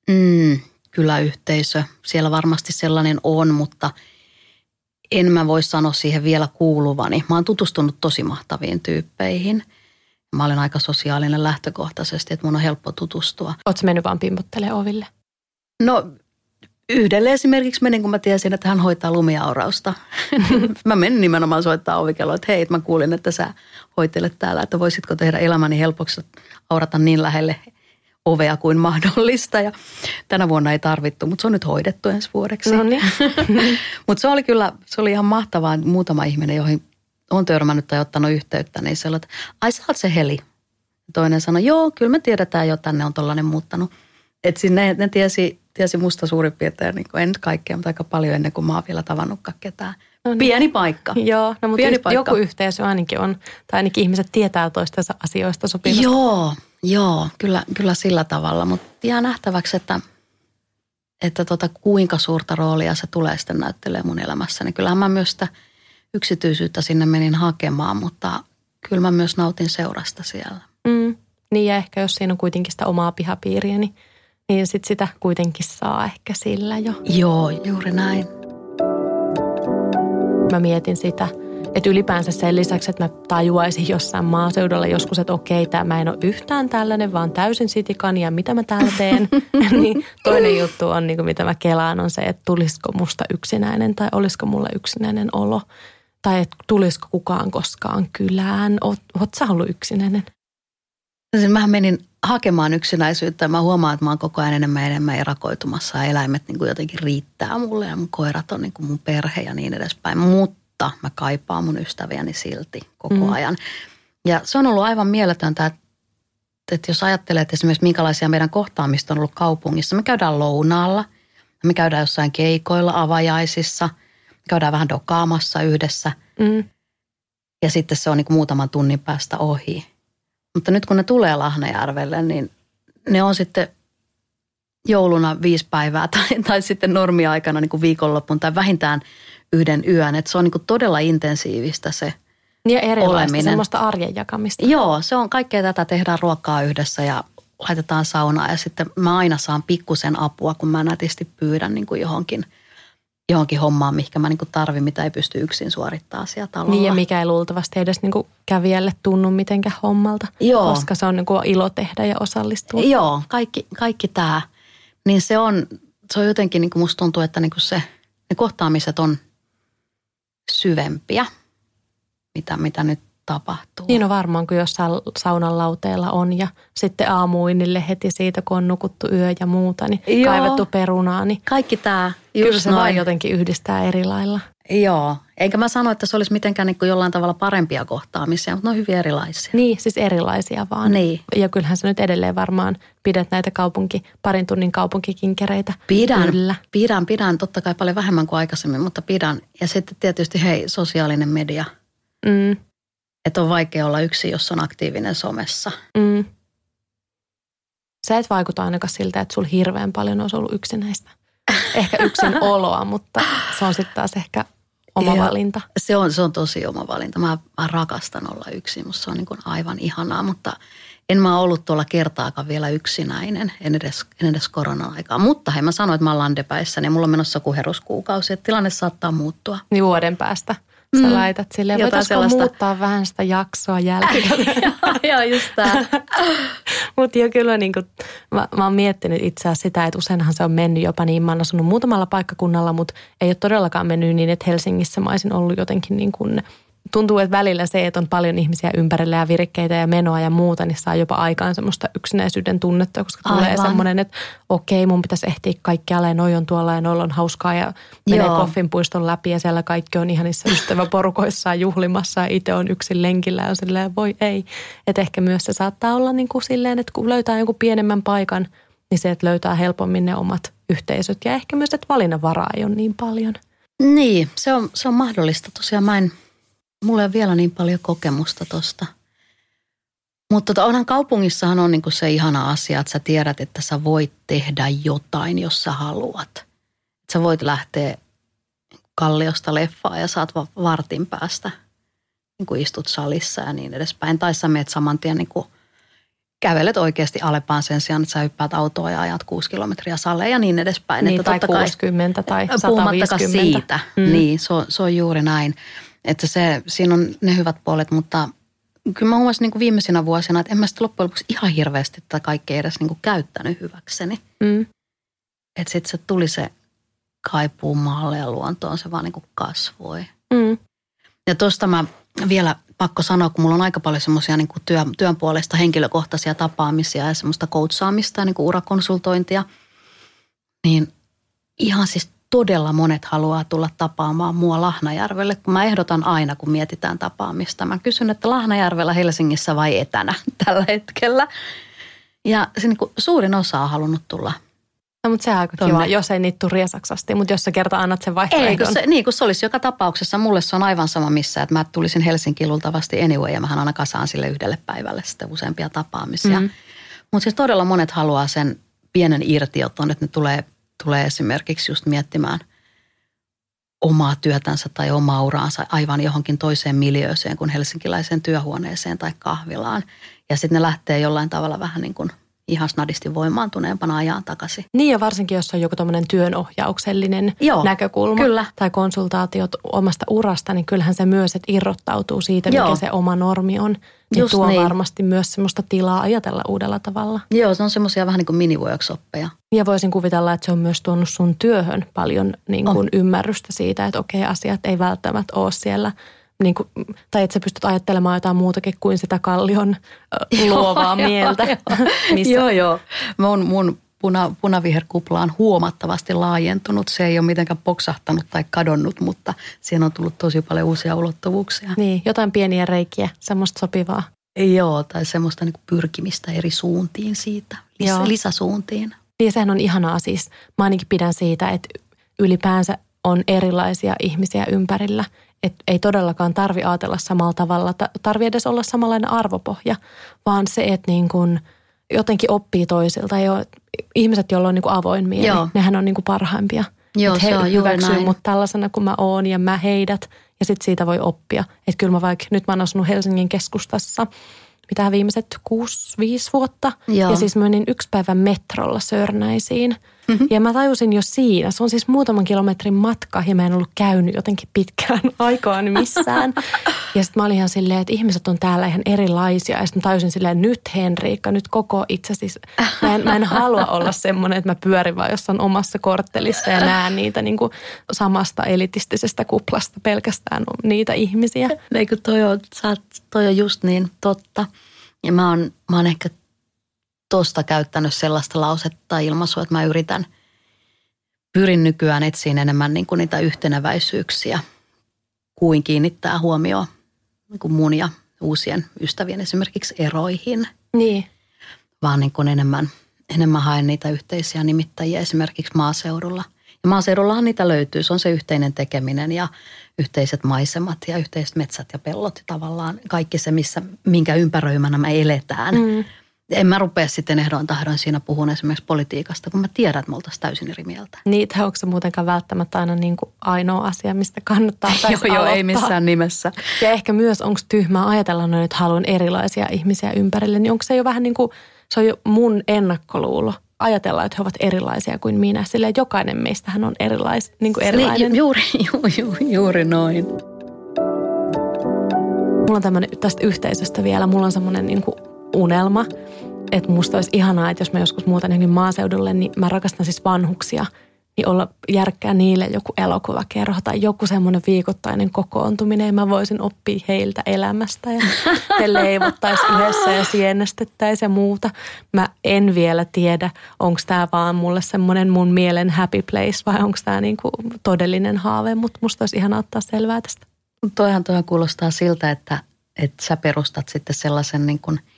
mm, kyläyhteisö. Siellä varmasti sellainen on, mutta en mä voi sanoa siihen vielä kuuluvani. Mä oon tutustunut tosi mahtaviin tyyppeihin. Mä olen aika sosiaalinen lähtökohtaisesti, että mun on helppo tutustua. Ootko mennyt vaan pimpottelemaan oville? No yhdelle esimerkiksi menin, kun mä tiesin, että hän hoitaa lumiaurausta. mä menin nimenomaan soittaa ovikelloa, että hei, että mä kuulin, että sä hoitelet täällä, että voisitko tehdä elämäni helpoksi aurata niin lähelle ovea kuin mahdollista. Ja tänä vuonna ei tarvittu, mutta se on nyt hoidettu ensi vuodeksi. No niin. mutta se oli kyllä, se oli ihan mahtavaa. Muutama ihminen, joihin on törmännyt tai ottanut yhteyttä, niin se että ai sä oot se Heli. Toinen sanoi, joo, kyllä me tiedetään jo, tänne on tollainen muuttanut. Että sinne ne tiesi, tiesi musta suurin piirtein, niin kuin en kaikkea, mutta aika paljon ennen kuin mä oon vielä tavannutkaan ketään. No niin. Pieni paikka. Joo, no mutta Pieni paikka. joku yhteisö ainakin on, tai ainakin ihmiset tietää toistensa asioista sopivasti. Joo, joo, kyllä, kyllä sillä tavalla, mutta jää nähtäväksi, että, että tota, kuinka suurta roolia se tulee sitten näyttelee mun elämässäni. Kyllähän mä myös sitä yksityisyyttä sinne menin hakemaan, mutta kyllä mä myös nautin seurasta siellä. Mm. Niin ja ehkä jos siinä on kuitenkin sitä omaa pihapiiriä, niin, niin sit sitä kuitenkin saa ehkä sillä jo. Joo, juuri näin. Mä mietin sitä, että ylipäänsä sen lisäksi, että mä tajuaisin jossain maaseudulla joskus, että okei, tämä mä en ole yhtään tällainen, vaan täysin sitikan ja mitä mä täällä teen. niin toinen juttu on, niin kuin mitä mä kelaan, on se, että tulisiko musta yksinäinen tai olisiko mulla yksinäinen olo. Tai että tulisiko kukaan koskaan kylään. Oot, oot sä ollut yksinäinen? Siis mä menin hakemaan yksinäisyyttä ja mä huomaan, että mä oon koko ajan enemmän ja enemmän erakoitumassa ja eläimet niin kuin jotenkin riittää mulle ja mun koirat on niin kuin mun perhe ja niin edespäin. Mutta mä kaipaan mun ystäviäni silti koko mm. ajan. Ja se on ollut aivan mieletöntä, että, että jos ajattelet esimerkiksi minkälaisia meidän kohtaamista on ollut kaupungissa. Me käydään lounaalla, me käydään jossain keikoilla, avajaisissa, me käydään vähän dokaamassa yhdessä. Mm. Ja sitten se on niin kuin muutaman tunnin päästä ohi. Mutta nyt kun ne tulee Lahnajärvelle, niin ne on sitten jouluna viisi päivää tai, tai sitten normiaikana niin kuin viikonloppuun tai vähintään yhden yön. Että se on niin todella intensiivistä se ja erilaista, oleminen. semmoista arjen jakamista. Joo, se on kaikkea tätä, tehdään ruokaa yhdessä ja laitetaan saunaa ja sitten mä aina saan pikkusen apua, kun mä nätisti pyydän niin kuin johonkin – johonkin hommaan, mihinkä mä niinku tarvin, mitä ei pysty yksin suorittaa siellä talolla. Niin ja mikä ei luultavasti edes niinku kävijälle tunnu mitenkään hommalta, Joo. koska se on niinku ilo tehdä ja osallistua. Joo, kaikki, kaikki tämä. Niin se on, se on jotenkin, niinku musta tuntuu, että niinku se, ne kohtaamiset on syvempiä, mitä, mitä nyt tapahtuu. Niin on varmaan, kun jossain saunan lauteella on ja sitten aamuinille heti siitä, kun on nukuttu yö ja muuta, niin Joo. kaivettu perunaa. Niin Kaikki tämä. Kyllä se noin. vaan jotenkin yhdistää eri lailla. Joo, eikä mä sano, että se olisi mitenkään niin jollain tavalla parempia kohtaamisia, mutta ne on hyvin erilaisia. Niin, siis erilaisia vaan. Niin. Ja kyllähän sä nyt edelleen varmaan pidät näitä kaupunki, parin tunnin kaupunkikinkereitä. Pidän, Kyllä. pidän, pidän, totta kai paljon vähemmän kuin aikaisemmin, mutta pidän. Ja sitten tietysti hei, sosiaalinen media. Mm että on vaikea olla yksi, jos on aktiivinen somessa. Mm. Sä et vaikuta ainakaan siltä, että sulla hirveän paljon olisi ollut yksinäistä. Ehkä yksin oloa, mutta se on sitten taas ehkä oma ja valinta. Se on, se on tosi oma valinta. Mä, mä rakastan olla yksin, musta se on niin kuin aivan ihanaa, mutta en mä ollut tuolla kertaakaan vielä yksinäinen, en edes, en edes korona-aikaa. Mutta hei, mä sanoin, että mä oon landepäissä, niin mulla on menossa kuheruskuukausi, että tilanne saattaa muuttua. Niin vuoden päästä sä mm. laitat silleen, voitaisiko sellaista... muuttaa vähän sitä jaksoa jälkikäteen. Joo, just tämä. Mutta jo kyllä niin kuin, mä, mä oon miettinyt itse asiassa sitä, että useinhan se on mennyt jopa niin, mä oon asunut muutamalla paikkakunnalla, mutta ei ole todellakaan mennyt niin, että Helsingissä mä olisin ollut jotenkin niin kuin – tuntuu, että välillä se, että on paljon ihmisiä ympärillä ja virikkeitä ja menoa ja muuta, niin saa jopa aikaan semmoista yksinäisyyden tunnetta, koska Aivan. tulee semmoinen, että okei, mun pitäisi ehtiä kaikkialle ja noi on tuolla ja noilla on hauskaa ja menee Koffin puiston läpi ja siellä kaikki on ihanissa ystäväporukoissaan juhlimassa ja itse on yksin lenkillä ja silleen voi ei. Että ehkä myös se saattaa olla niin kuin silleen, että kun löytää jonkun pienemmän paikan, niin se, että löytää helpommin ne omat yhteisöt ja ehkä myös, että valinnanvaraa ei ole niin paljon. Niin, se on, se on mahdollista. Tosiaan mä en – mulla ei ole vielä niin paljon kokemusta tosta. Mutta tota, onhan kaupungissahan on niinku se ihana asia, että sä tiedät, että sä voit tehdä jotain, jos sä haluat. Että sä voit lähteä kalliosta leffaa ja saat vartin päästä. Niin kuin istut salissa ja niin edespäin. Tai sä meet saman tien niin kuin kävelet oikeasti Alepaan sen sijaan, että sä hyppäät autoa ja ajat kuusi kilometriä salle ja niin edespäin. Niin, että tai totta 60 kai, tai 150. siitä, mm. niin se on, se on juuri näin. Että se, siinä on ne hyvät puolet, mutta kyllä mä huomasin niin kuin viimeisinä vuosina, että en mä sitten loppujen lopuksi ihan hirveästi tätä kaikkea edes niin kuin käyttänyt hyväkseni. Mm. Että sitten se tuli se kaipuu maalle ja luontoon, se vaan niin kuin kasvoi. Mm. Ja tuosta mä vielä pakko sanoa, kun mulla on aika paljon semmoisia niin työ, työn puolesta henkilökohtaisia tapaamisia ja semmoista coachaamista ja niin kuin urakonsultointia, niin ihan siis todella monet haluaa tulla tapaamaan mua Lahnajärvelle, kun mä ehdotan aina, kun mietitään tapaamista. Mä kysyn, että Lahnajärvellä, Helsingissä vai etänä tällä hetkellä. Ja se niin suurin osa on halunnut tulla No, mutta se on aika kiva, jos ei niitä tule riesaksasti, mutta jos sä kerta annat sen vaihtoehdon. Ei, kun se, niin kun se olisi joka tapauksessa. Mulle se on aivan sama missä, että mä tulisin Helsinkiin luultavasti anyway ja mähän aina kasaan sille yhdelle päivälle sitten useampia tapaamisia. Mm. Mutta siis todella monet haluaa sen pienen irtioton, että ne tulee, tulee esimerkiksi just miettimään omaa työtänsä tai omaa uraansa aivan johonkin toiseen miljööseen kuin helsinkiläiseen työhuoneeseen tai kahvilaan. Ja sitten ne lähtee jollain tavalla vähän niin kuin – ihan snadisti voimaantuneempana ajan takaisin. Niin ja varsinkin, jos on joku tämmöinen työnohjauksellinen Joo, näkökulma kyllä. tai konsultaatiot omasta urasta, niin kyllähän se myös, että irrottautuu siitä, Joo. mikä se oma normi on. Just tuo niin. varmasti myös semmoista tilaa ajatella uudella tavalla. Joo, se on semmoisia vähän niin kuin mini-workshoppeja. Ja voisin kuvitella, että se on myös tuonut sun työhön paljon niin kuin ymmärrystä siitä, että okei, asiat ei välttämättä ole siellä niin kuin, tai että sä pystyt ajattelemaan jotain muutakin kuin sitä kallion luovaa joo, mieltä. Joo, missä... joo, joo. Mun, mun puna, punaviherkupla on huomattavasti laajentunut. Se ei ole mitenkään poksahtanut tai kadonnut, mutta siinä on tullut tosi paljon uusia ulottuvuuksia. Niin, jotain pieniä reikiä, semmoista sopivaa. Joo, tai semmoista niin pyrkimistä eri suuntiin siitä, lis, lisäsuuntiin. Niin sehän on ihanaa siis. Mä ainakin pidän siitä, että ylipäänsä on erilaisia ihmisiä ympärillä – että ei todellakaan tarvi ajatella samalla tavalla, tarvi edes olla samanlainen arvopohja, vaan se, että niin kuin jotenkin oppii toisilta. Jo, ihmiset, joilla on niin kuin avoin mieli, Joo. nehän on niin kuin parhaimpia. Joo, he se on hyväksyy mut tällaisena kuin mä oon ja mä heidät ja sitten siitä voi oppia. Että kyllä mä vaikka, nyt mä oon asunut Helsingin keskustassa mitä viimeiset 6-5 vuotta. Joo. Ja siis menin yksi päivä metrolla Sörnäisiin – Mm-hmm. Ja mä tajusin jo siinä, se on siis muutaman kilometrin matka ja mä en ollut käynyt jotenkin pitkään aikaan missään. Ja sitten mä olin ihan silleen, että ihmiset on täällä ihan erilaisia. Ja sitten tajusin silleen, nyt Henriikka, nyt koko itse siis, mä en, mä en halua olla semmoinen, että mä pyörin vaan jossain omassa korttelissa ja näen niitä niin kuin samasta elitistisestä kuplasta pelkästään niitä ihmisiä. Eikö toi on, toi on just niin totta. Ja mä oon, mä oon ehkä tuosta käyttänyt sellaista lausetta ilmaisua, että mä yritän, pyrin nykyään etsiin enemmän niin kuin niitä yhteneväisyyksiä kuin kiinnittää huomioon niin kuin mun ja uusien ystävien esimerkiksi eroihin. Niin. Vaan niin kuin enemmän, enemmän haen niitä yhteisiä nimittäjiä esimerkiksi maaseudulla. Ja maaseudullahan niitä löytyy. Se on se yhteinen tekeminen ja yhteiset maisemat ja yhteiset metsät ja pellot. Tavallaan kaikki se, missä, minkä ympäröimänä me eletään. Mm en mä rupea sitten ehdoin tahdon siinä puhun esimerkiksi politiikasta, kun mä tiedän, että me oltaisiin täysin eri mieltä. Niin, onko se muutenkaan välttämättä aina niin kuin ainoa asia, mistä kannattaa Joo, joo, ei missään nimessä. Ja ehkä myös, onko tyhmää ajatella noin, että haluan erilaisia ihmisiä ympärille, niin onko se jo vähän niin kuin, se on jo mun ennakkoluulo ajatella, että he ovat erilaisia kuin minä. Sillä jokainen meistähän on erilais, niin kuin erilainen. Niin, juuri, ju, ju, juuri noin. Mulla on tämmöinen tästä yhteisöstä vielä, mulla on semmoinen niin kuin unelma, että musta olisi ihanaa, että jos mä joskus muutan johonkin maaseudulle, niin mä rakastan siis vanhuksia, niin olla järkkää niille joku elokuvakerho tai joku semmoinen viikoittainen kokoontuminen ja mä voisin oppia heiltä elämästä ja he leivottaisiin yhdessä ja sienestettäisiin ja muuta. Mä en vielä tiedä, onko tämä vaan mulle semmoinen mun mielen happy place vai onko tämä niinku todellinen haave, mutta musta olisi ihanaa ottaa selvää tästä. Toihan toihan kuulostaa siltä, että, että sä perustat sitten sellaisen niin kuin –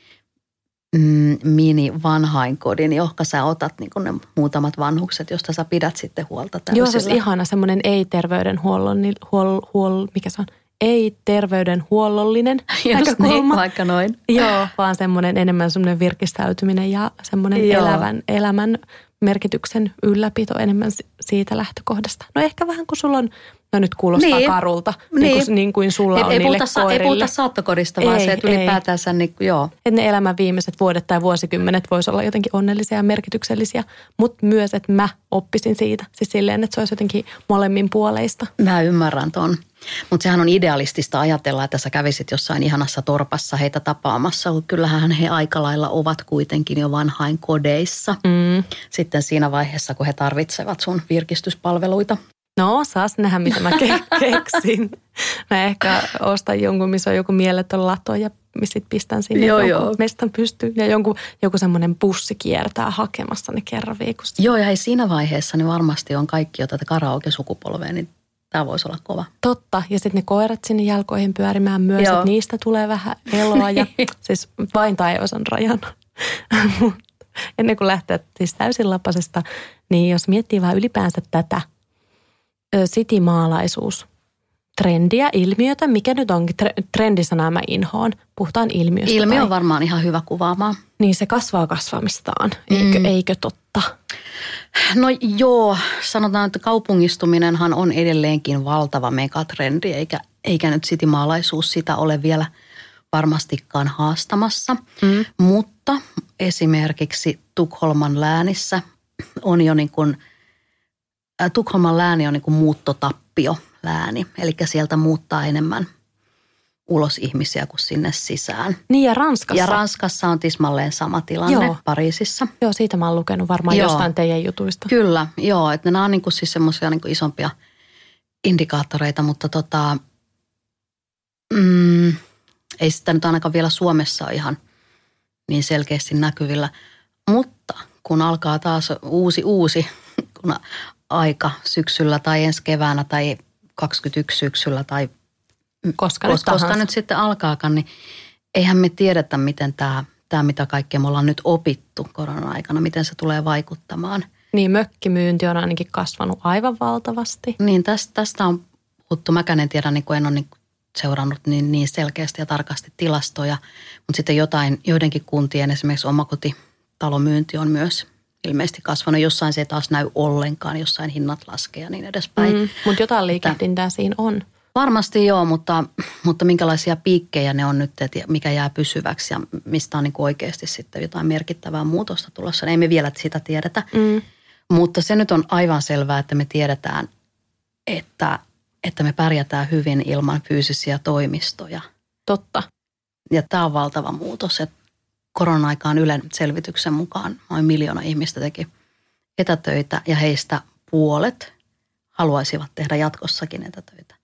mm, mini-vanhainkodin, johon sä otat niin ne muutamat vanhukset, josta sä pidät sitten huolta täysillä. Joo, se olisi ihana semmoinen ei-terveydenhuollon, niin huol, huol, mikä se on? Ei-terveydenhuollollinen Just näkökulma. Niin, vaikka noin. Joo, vaan semmoinen enemmän semmoinen virkistäytyminen ja semmoinen elävän, elämän merkityksen ylläpito enemmän siitä lähtökohdasta. No ehkä vähän kuin sulla on No nyt kuulostaa niin. karulta, niin. Niin, kuin, niin kuin sulla ei, on ei niille puhuta, koirille. Ei puhuta saattokodista, vaan ei, se, että ylipäätänsä niin, joo. Että ne elämän viimeiset vuodet tai vuosikymmenet voisi olla jotenkin onnellisia ja merkityksellisiä, mutta myös, että mä oppisin siitä. Siis silleen, että se olisi jotenkin molemmin puoleista. Mä ymmärrän ton. Mutta sehän on idealistista ajatella, että sä kävisit jossain ihanassa torpassa heitä tapaamassa, mutta kyllähän he aika lailla ovat kuitenkin jo vanhain kodeissa. Mm. Sitten siinä vaiheessa, kun he tarvitsevat sun virkistyspalveluita. No, saas nähdä, mitä mä ke- keksin. Mä ehkä ostan jonkun, missä on joku mieletön lato ja sitten pistän sinne Joo, jonkun joo. mestan pystyyn. Ja jonkun, joku semmoinen bussi kiertää hakemassa ne kerran viikossa. Joo, ja siinä vaiheessa niin varmasti on kaikki jo tätä karaoke-sukupolvea, niin tämä voisi olla kova. Totta. Ja sitten ne koirat sinne jalkoihin pyörimään myös, että niistä tulee vähän eloa. Ja siis vain taivas on rajana. Ennen kuin lähtee siis täysin lapasesta, niin jos miettii vähän ylipäänsä tätä ö, city-maalaisuus, trendiä, ilmiötä, mikä nyt onkin tre- trendisanaa mä inhoon. Puhutaan ilmiöstä. Ilmiö tai- on varmaan ihan hyvä kuvaamaan. Niin se kasvaa kasvamistaan, eikö, Mm. eikö totta? No joo, sanotaan, että kaupungistuminenhan on edelleenkin valtava megatrendi, eikä, eikä nyt sitimaalaisuus sitä ole vielä varmastikaan haastamassa. Mm. Mutta esimerkiksi Tukholman läänissä on jo niin kuin, äh, Tukholman lääni on niin kuin muuttotappio lääni, eli sieltä muuttaa enemmän ulos ihmisiä kuin sinne sisään. Niin ja Ranskassa. Ja Ranskassa on tismalleen sama tilanne, Joo. Pariisissa. Joo, siitä mä oon lukenut varmaan Joo. jostain teidän jutuista. Kyllä, joo, että nämä on niin kuin siis semmoisia niin isompia indikaattoreita, mutta tota, mm, ei sitä nyt ainakaan vielä Suomessa ole ihan niin selkeästi näkyvillä. Mutta kun alkaa taas uusi uusi kun aika syksyllä tai ensi keväänä tai 21 syksyllä tai Koska, nyt koska, koska tahansa. nyt sitten alkaakaan, niin eihän me tiedetä, miten tämä, tämä mitä kaikkea me ollaan nyt opittu korona-aikana, miten se tulee vaikuttamaan. Niin mökkimyynti on ainakin kasvanut aivan valtavasti. Niin tästä, tästä on puhuttu. Mäkään en tiedä, niin kuin en ole niin seurannut niin, niin selkeästi ja tarkasti tilastoja. Mutta sitten jotain, joidenkin kuntien esimerkiksi omakotitalomyynti on myös ilmeisesti kasvanut. Jossain se ei taas näy ollenkaan, jossain hinnat laskee ja niin edespäin. Mm, mutta jotain liikehdintää siinä on. Varmasti joo, mutta, mutta minkälaisia piikkejä ne on nyt, että mikä jää pysyväksi ja mistä on niin oikeasti sitten jotain merkittävää muutosta tulossa. Ei me vielä sitä tiedetä. Mm. Mutta se nyt on aivan selvää, että me tiedetään, että, että me pärjätään hyvin ilman fyysisiä toimistoja. Totta. Ja tämä on valtava muutos, että korona-aikaan Ylen selvityksen mukaan noin miljoona ihmistä teki etätöitä ja heistä puolet haluaisivat tehdä jatkossakin etätöitä.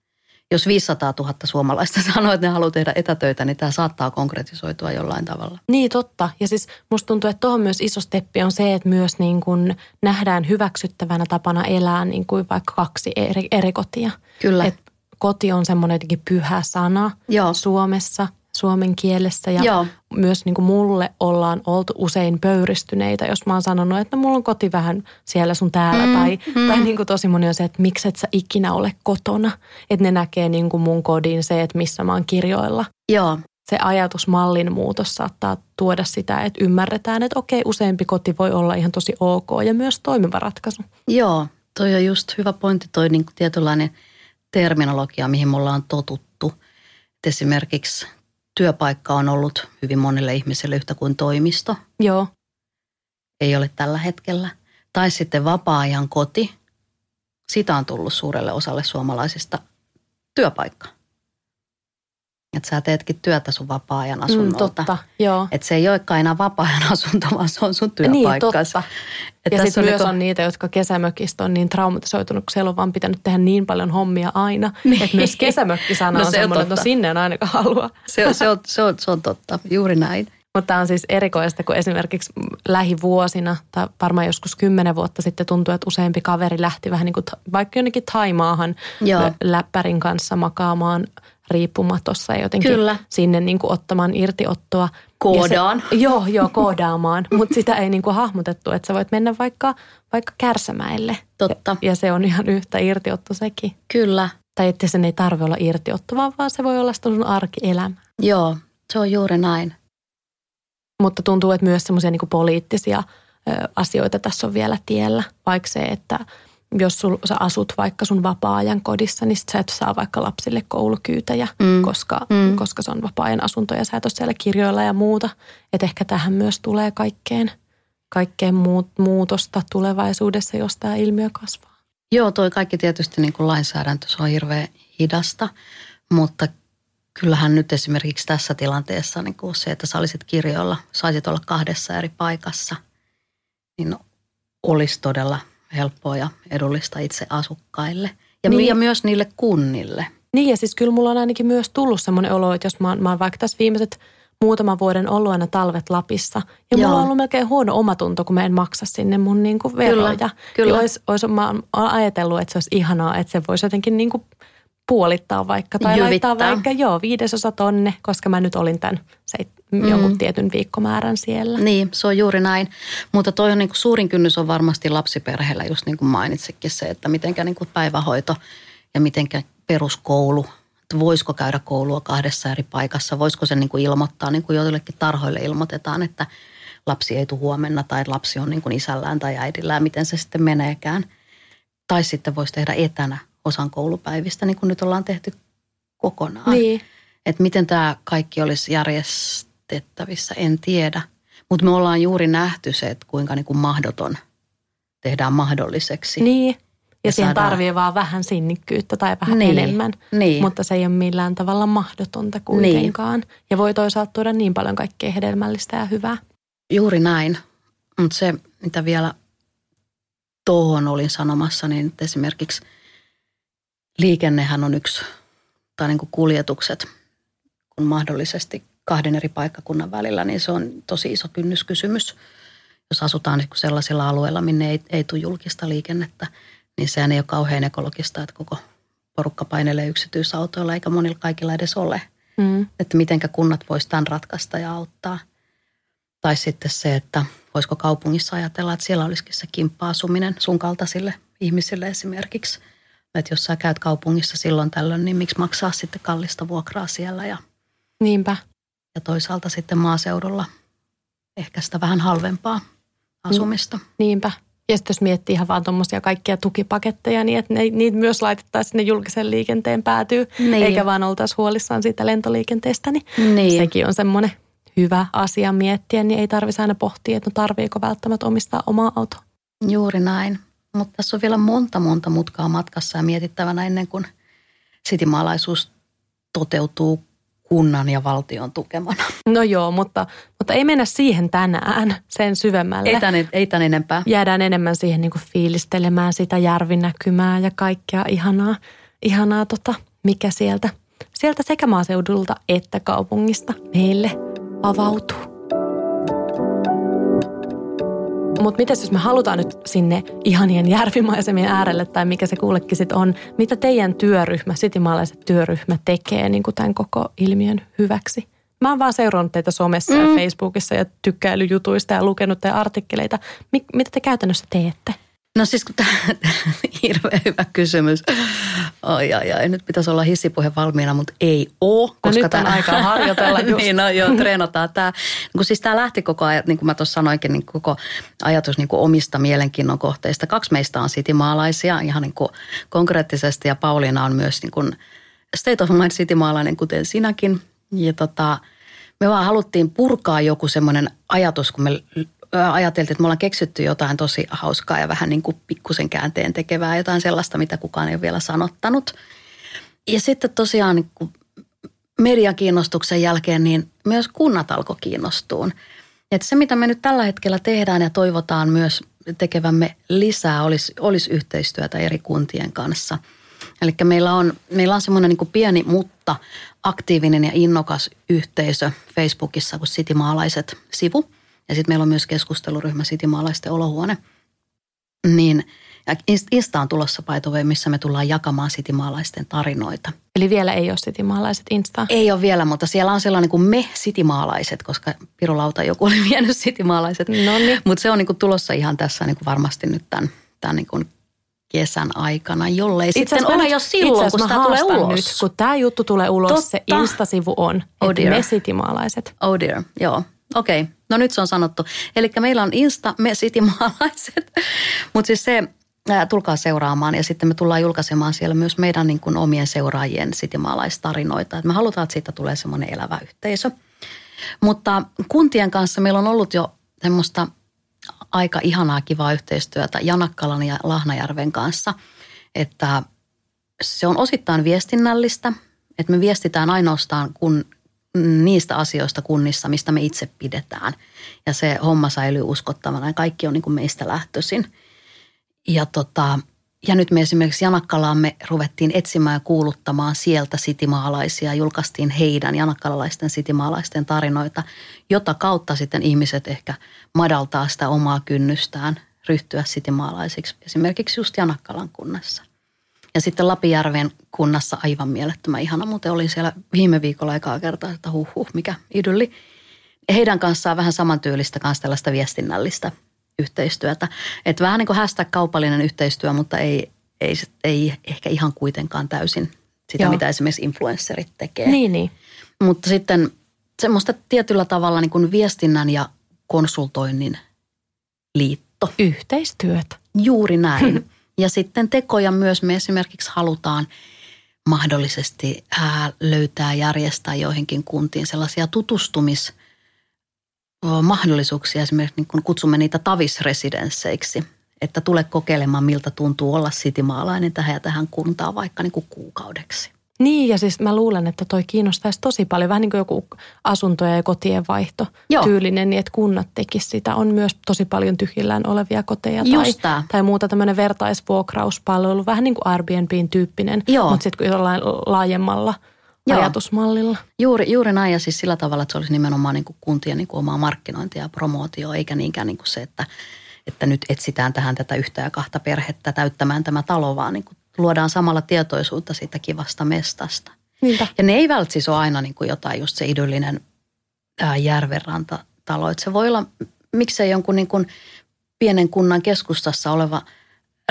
Jos 500 000 suomalaista sanoo, että ne haluaa tehdä etätöitä, niin tämä saattaa konkretisoitua jollain tavalla. Niin totta. Ja siis musta tuntuu, että tuohon myös iso steppi on se, että myös niin kuin nähdään hyväksyttävänä tapana elää niin kuin vaikka kaksi eri, eri kotia. Kyllä. Et koti on semmoinen jotenkin pyhä sana Joo. Suomessa, suomen kielessä. Ja Joo. myös niin kuin mulle ollaan oltu usein pöyristyneitä, jos mä oon sanonut, että no, mulla on koti vähän siellä sun täällä. Mm, tai mm. tai niin kuin tosi moni on se, että miksi et sä ikinä ole kotona. Että ne näkee niin kuin mun kodin se, että missä mä oon kirjoilla. Joo, Se ajatusmallin muutos saattaa tuoda sitä, että ymmärretään, että okei, useampi koti voi olla ihan tosi ok ja myös toimiva ratkaisu. Joo, toi on just hyvä pointti, toi niin kuin tietynlainen terminologia, mihin me ollaan totuttu. Et esimerkiksi työpaikka on ollut hyvin monelle ihmiselle yhtä kuin toimisto, Joo, ei ole tällä hetkellä. Tai sitten vapaa-ajan koti, sitä on tullut suurelle osalle suomalaisista työpaikka. Että sä teetkin työtä sun vapaa-ajan mm, asunnolta. totta, joo. Että se ei olekaan enää vapaa-ajan asunto, vaan se on sun Niin, työpaikkas. totta. Et Ja sitten myös niinku- on niitä, jotka kesämökistä on niin traumatisoitunut, kun siellä on vaan pitänyt tehdä niin paljon hommia aina. Niin. Että myös kesämökkisana No on se semmoinen, että no sinne en ainakaan halua. Se, on- se, on, se, on, se on totta, juuri näin. Mutta tämä on siis erikoista, kun esimerkiksi lähivuosina tai varmaan joskus kymmenen vuotta sitten tuntui, että useampi kaveri lähti vähän niin kuin vaikka jonnekin Taimaahan Joo. läppärin kanssa makaamaan riippumatossa ja jotenkin Kyllä. sinne niin kuin ottamaan irtiottoa. Koodaan. Ja Se, joo, joo, koodaamaan, mutta sitä ei niin kuin hahmotettu, että sä voit mennä vaikka, vaikka Kärsämäelle. Totta. Ja se on ihan yhtä irtiotto sekin. Kyllä, Tai että sen ei tarvitse olla irtiotto, vaan, vaan se voi olla sitä sun arkielämä. joo, se on juuri näin. Mutta tuntuu, että myös semmoisia niin poliittisia ö, asioita tässä on vielä tiellä. Vaikka se, että jos sul, sä asut vaikka sun vapaa-ajan kodissa, niin sit sä et saa vaikka lapsille koulukyytäjä, Mm. koska, Mm. koska se on vapaa-ajan asunto ja sä et ole siellä kirjoilla ja muuta. Että ehkä tähän myös tulee kaikkeen, kaikkeen muut, muutosta tulevaisuudessa, jos tämä ilmiö kasvaa. Joo, toi kaikki tietysti niin kuin lainsäädäntö, se on hirveän hidasta, mutta kyllähän nyt esimerkiksi tässä tilanteessa niin kuin se, että sä olisit kirjoilla, saisit olla kahdessa eri paikassa, niin olisi todella helppoa ja edullista itse asukkaille. Ja, Niin. ja myös niille kunnille. Niin ja siis kyllä mulla on ainakin myös tullut semmoinen olo, että jos mä, mä oon vaikka tässä viimeiset muutaman vuoden ollut aina talvet Lapissa. Ja mulla Joo. on ollut melkein huono omatunto, kun mä en maksa sinne mun niinku veroja. Kyllä, kyllä. Ois, ois, mä oon ajatellut, että se olisi ihanaa, että se voisi jotenkin niinku puolittaa vaikka. Tai Jyvittää. laittaa vaikka joo viidesosa tonne, koska mä nyt olin tämän seit, Mm. jonkun tietyn viikkomäärän siellä. Niin, se on juuri näin. Mutta toi on niin kuin suurin kynnys on varmasti lapsiperheellä, just niin kuin mainitsikin se, että mitenkä niin kuin päivähoito ja mitenkä peruskoulu, että voisiko käydä koulua kahdessa eri paikassa, voisiko se niin kuin ilmoittaa, niin kuin joillekin tarhoille ilmoitetaan, että lapsi ei tule huomenna tai lapsi on niin kuin isällään tai äidillään, miten se sitten meneekään. Tai sitten voisi tehdä etänä osan koulupäivistä, niin kuin nyt ollaan tehty kokonaan. Niin. Että miten tämä kaikki olisi järjestettävissä, en tiedä. Mutta me ollaan juuri nähty se, että kuinka niin kuin mahdoton tehdään mahdolliseksi. Niin. Ja, Ja siihen saadaan- tarvii vaan vähän sinnikkyyttä tai vähän Niin, enemmän. niin. Mutta se ei ole millään tavalla mahdotonta kuitenkaan. Niin. Ja voi toisaalta tuoda niin paljon kaikkea hedelmällistä ja hyvää. Juuri näin. Mutta se, mitä vielä tuohon olin sanomassa, niin esimerkiksi liikennehän on yksi, tai niin kuin kuljetukset, kun mahdollisesti kahden eri paikkakunnan välillä, niin se on tosi iso kynnyskysymys. Jos asutaan niin sellaisilla alueilla, minne ei, ei tule julkista liikennettä, niin sehän ei ole kauhean ekologista, että koko porukka painelee yksityisautoilla, eikä monilla kaikilla edes ole. Mm. Että mitenkä kunnat voisivat tämän ratkaista ja auttaa. Tai sitten se, että voisiko kaupungissa ajatella, että siellä olisikin se kimppa-asuminen sun kaltaisille ihmisille esimerkiksi. Että jos sä käyt kaupungissa silloin tällöin, niin miksi maksaa sitten kallista vuokraa siellä ja, Niinpä. ja toisaalta sitten maaseudulla ehkä sitä vähän halvempaa asumista. Niinpä. Ja sitten jos miettii ihan vaan tuommoisia kaikkia tukipaketteja, niin että ne, niitä myös laitettaisiin sinne julkisen liikenteen päätyy, Niin. eikä vaan oltaisi huolissaan siitä lentoliikenteestä, niin, Niin. sekin on semmoinen hyvä asia miettiä, niin ei tarvitsisi aina pohtia, että no tarviiko välttämättä omistaa omaa autoa. Juuri näin. Mutta tässä on vielä monta monta mutkaa matkassa ja mietittävänä ennen kuin sitimaalaisuus toteutuu kunnan ja valtion tukemana. No joo, mutta, mutta ei mennä siihen tänään sen syvemmälle. Ei tän, ei tän enempää. Jäädään enemmän siihen niin kuin fiilistelemään sitä järvinäkymää ja kaikkea ihanaa, ihanaa tota, mikä sieltä, sieltä sekä maaseudulta että kaupungista meille avautuu. Mutta mitäs jos me halutaan nyt sinne ihanien järvimaisemien äärelle tai mikä se kuullekin sitten on, mitä teidän työryhmä, sitimaalaiset työryhmä tekee niin kuin tämän koko ilmiön hyväksi? Mä oon vaan seurannut teitä somessa mm. ja Facebookissa ja tykkäilyjutuista ja lukenut teidän artikkeleita. Mik, mitä te käytännössä teette? No siis kun tämä hirveän hyvä kysymys. Ai ai ai, nyt pitäisi olla hissipuhe valmiina, mutta ei oo. No nyt on aikaa harjoitella just. niin, no joo, treenataan tämä. Kun siis tämä lähti koko ajan, niin kuin mä tuossa sanoinkin, niin koko ajatus niin kuin omista mielenkiinnon kohteista. Kaksi meistä on sitimaalaisia ihan niin kuin konkreettisesti ja Pauliina on myös niin kuin state of mind sitimaalainen, kuten sinäkin. Ja tota, me vaan haluttiin purkaa joku semmoinen ajatus, kun me ajateltiin, että me ollaan keksitty jotain tosi hauskaa ja vähän niin kuin pikkusen käänteen tekevää, jotain sellaista, mitä kukaan ei ole vielä sanottanut. Ja sitten tosiaan niin kuin median kiinnostuksen jälkeen, niin myös kunnat alkoi kiinnostuun. Että se, mitä me nyt tällä hetkellä tehdään ja toivotaan myös tekevämme lisää, olisi, olisi yhteistyötä eri kuntien kanssa. Eli meillä on, meillä on semmoinen niin pieni, mutta aktiivinen ja innokas yhteisö Facebookissa kuin Sitimaalaiset sivu. Ja sitten meillä on myös keskusteluryhmä Sitimaalaisten olohuone. Niin ja Insta on tulossa paitove, missä me tullaan jakamaan sitimaalaisten tarinoita. Eli vielä ei ole sitimaalaiset Insta. Ei ole vielä, mutta siellä on sellainen kuin me sitimaalaiset, koska Pirulauta joku oli vienyt sitimaalaiset. Mutta se on niinku tulossa ihan tässä niinku varmasti nyt tämän, tämän niinku kesän aikana, jollei Itse sitten ole jo silloin, kun asiassa sitä mä tulee ulos. Nyt, kun tämä juttu tulee ulos, se Totta. Insta-sivu on, Oh dear. me sitimaalaiset. Oh dear, joo. Okei, okay. no nyt se on sanottu. Eli meillä on Insta, me sitimaalaiset. Mutta siis se, ää, tulkaa seuraamaan ja sitten me tullaan julkaisemaan siellä myös meidän niin kuin omien seuraajien sitimaalaistarinoita. Et me halutaan, että siitä tulee semmoinen elävä yhteisö. Mutta kuntien kanssa meillä on ollut jo semmoista aika ihanaa kivaa yhteistyötä Janakkalan ja Lahnajärven kanssa, että se on osittain viestinnällistä, että me viestitään ainoastaan kun, niistä asioista kunnissa, mistä me itse pidetään. Ja se homma säilyy uskottavana ja kaikki on niin kuin meistä lähtöisin. ja, tota, ja nyt me esimerkiksi Janakkalaan me ruvettiin etsimään ja kuuluttamaan sieltä sitimaalaisia. Julkaistiin heidän janakkalalaisten sitimaalaisten tarinoita, jota kautta sitten ihmiset ehkä madaltaa sitä omaa kynnystään ryhtyä sitimaalaisiksi. Esimerkiksi just Janakkalan kunnassa. Ja sitten Lapijärven kunnassa aivan mielettömän ihana. Muuten olin siellä viime viikolla ekaa kertaa, että huh, huh mikä idylli. Heidän kanssaan vähän samantyylistä kanssa tällaista viestinnällistä yhteistyötä. Että vähän niin kuin hashtag kaupallinen yhteistyö, mutta ei, ei, ei ehkä ihan kuitenkaan täysin sitä, Joo. mitä esimerkiksi influencerit tekee. Niin, niin. Mutta sitten semmoista tietyllä tavalla niin kuin viestinnän ja konsultoinnin liitto. Yhteistyötä. Juuri näin. Ja sitten tekoja myös me esimerkiksi halutaan mahdollisesti löytää järjestää joihinkin kuntiin sellaisia tutustumis- mahdollisuuksia esimerkiksi niin kun kutsumme niitä tavisresidensseiksi, että tule kokeilemaan miltä tuntuu olla sitimaalainen tähän ja tähän kuntaan vaikka niin kuin kuukaudeksi. Niin ja siis mä luulen, että toi kiinnostaisi tosi paljon. Vähän niin kuin joku asuntoja ja kotien vaihto Joo. tyylinen, niin että kunnat tekisivät sitä. On myös tosi paljon tyhjillään olevia koteja tai, tai muuta tämmöinen vertaisvuokrauspalvelu. Vähän niin kuin Airbnbin tyyppinen, Joo. mutta sitten jollain laajemmalla Joo. ajatusmallilla. Juuri, juuri näin ja siis sillä tavalla, että se olisi nimenomaan niin kuin kuntien niin kuin omaa markkinointia ja promootio, eikä niinkään niin kuin se, että, että nyt etsitään tähän tätä yhtä ja kahta perhettä täyttämään tämä talo, vaan niin kuin luodaan samalla tietoisuutta siitä kivasta mestasta. Niinpä. Ja ne ei välttämättä siis ole aina niin kuin jotain just se idyllinen ää, järvenrantatalo. Että se voi olla miksei jonkun niin kuin pienen kunnan keskustassa oleva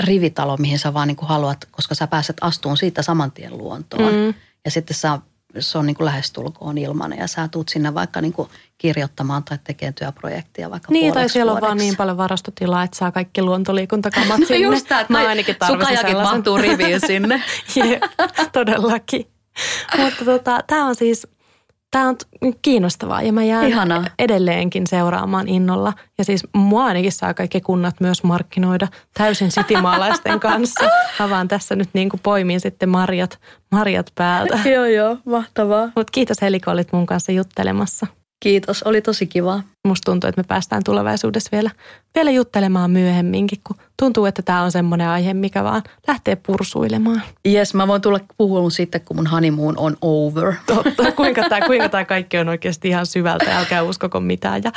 rivitalo, mihin sä vaan niin kuin haluat, koska sä pääset astuun siitä saman tien luontoon. Mm. Ja sitten sä, se on niin kuin lähestulkoon ilmanen ja sä tuut sinne vaikka niin kuin kirjoittamaan tai tekemään työprojektia vaikka Niin, tai siellä vuodeksi. on vaan niin paljon varastotilaa, että saa kaikki luontoliikuntakamat sinne. Just tämä, Mä ainakin sukajakin mahtuu riviin sinne. Jep, todellakin. Mutta tota, tämä on siis Tämä on kiinnostavaa ja mä jään Ihanaa. edelleenkin seuraamaan innolla. Ja siis mua ainakin saa kaikki kunnat myös markkinoida täysin sitimaalaisten kanssa. Mä vaan tässä nyt niin kuin poimin sitten marjat, marjat päältä. joo, joo, mahtavaa. Mutta kiitos Heli, kun olit mun kanssa juttelemassa. Kiitos, oli tosi kiva. Musta tuntuu, että me päästään tulevaisuudessa vielä, vielä juttelemaan myöhemminkin, kun tuntuu, että tämä on semmoinen aihe, mikä vaan lähtee pursuilemaan. Yes, mä voin tulla puhumaan sitten, kun mun honeymoon on over. Totta, kuinka tämä kuinka tää kaikki on oikeasti ihan syvältä, älkää uskoko mitään ja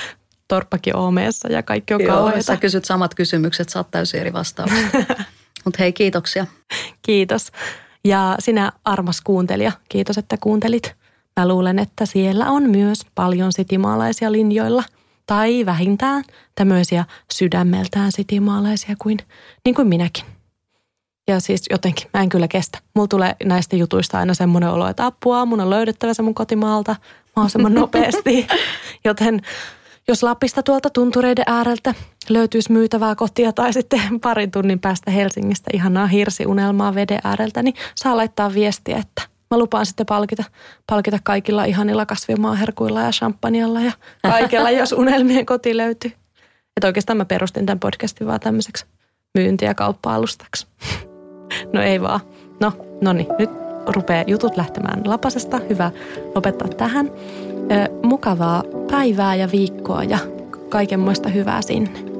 torppakin oomeessa ja kaikki on Joo, kauheita. sä kysyt samat kysymykset, saat täysin eri vastauksia. Mutta hei, kiitoksia. Kiitos. Ja sinä armas kuuntelija, kiitos, että kuuntelit. Mä luulen, että siellä on myös paljon sitimaalaisia linjoilla tai vähintään tämmöisiä sydämeltään sitimaalaisia kuin, niin kuin minäkin. Ja siis jotenkin mä en kyllä kestä. Mulla tulee näistä jutuista aina semmoinen olo, että apua, mun on löydettävä se mun kotimaalta mahdollisimman nopeasti. Joten jos Lapista tuolta tuntureiden ääreltä löytyisi myytävää kotia tai sitten parin tunnin päästä Helsingistä ihanaa hirsiunelmaa veden ääreltä, niin saa laittaa viestiä, että – Mä lupaan sitten palkita, palkita kaikilla ihanilla kasvimaaherkuilla ja champanjalla ja kaikella, jos unelmien koti löytyy. Että oikeastaan mä perustin tämän podcastin vaan tämmöiseksi myynti- ja kauppa-alustaksi. no ei vaan. No, no niin, nyt rupeaa jutut lähtemään lapasesta. Hyvä lopettaa tähän. Mukavaa päivää ja viikkoa ja kaikenmoista hyvää sinne.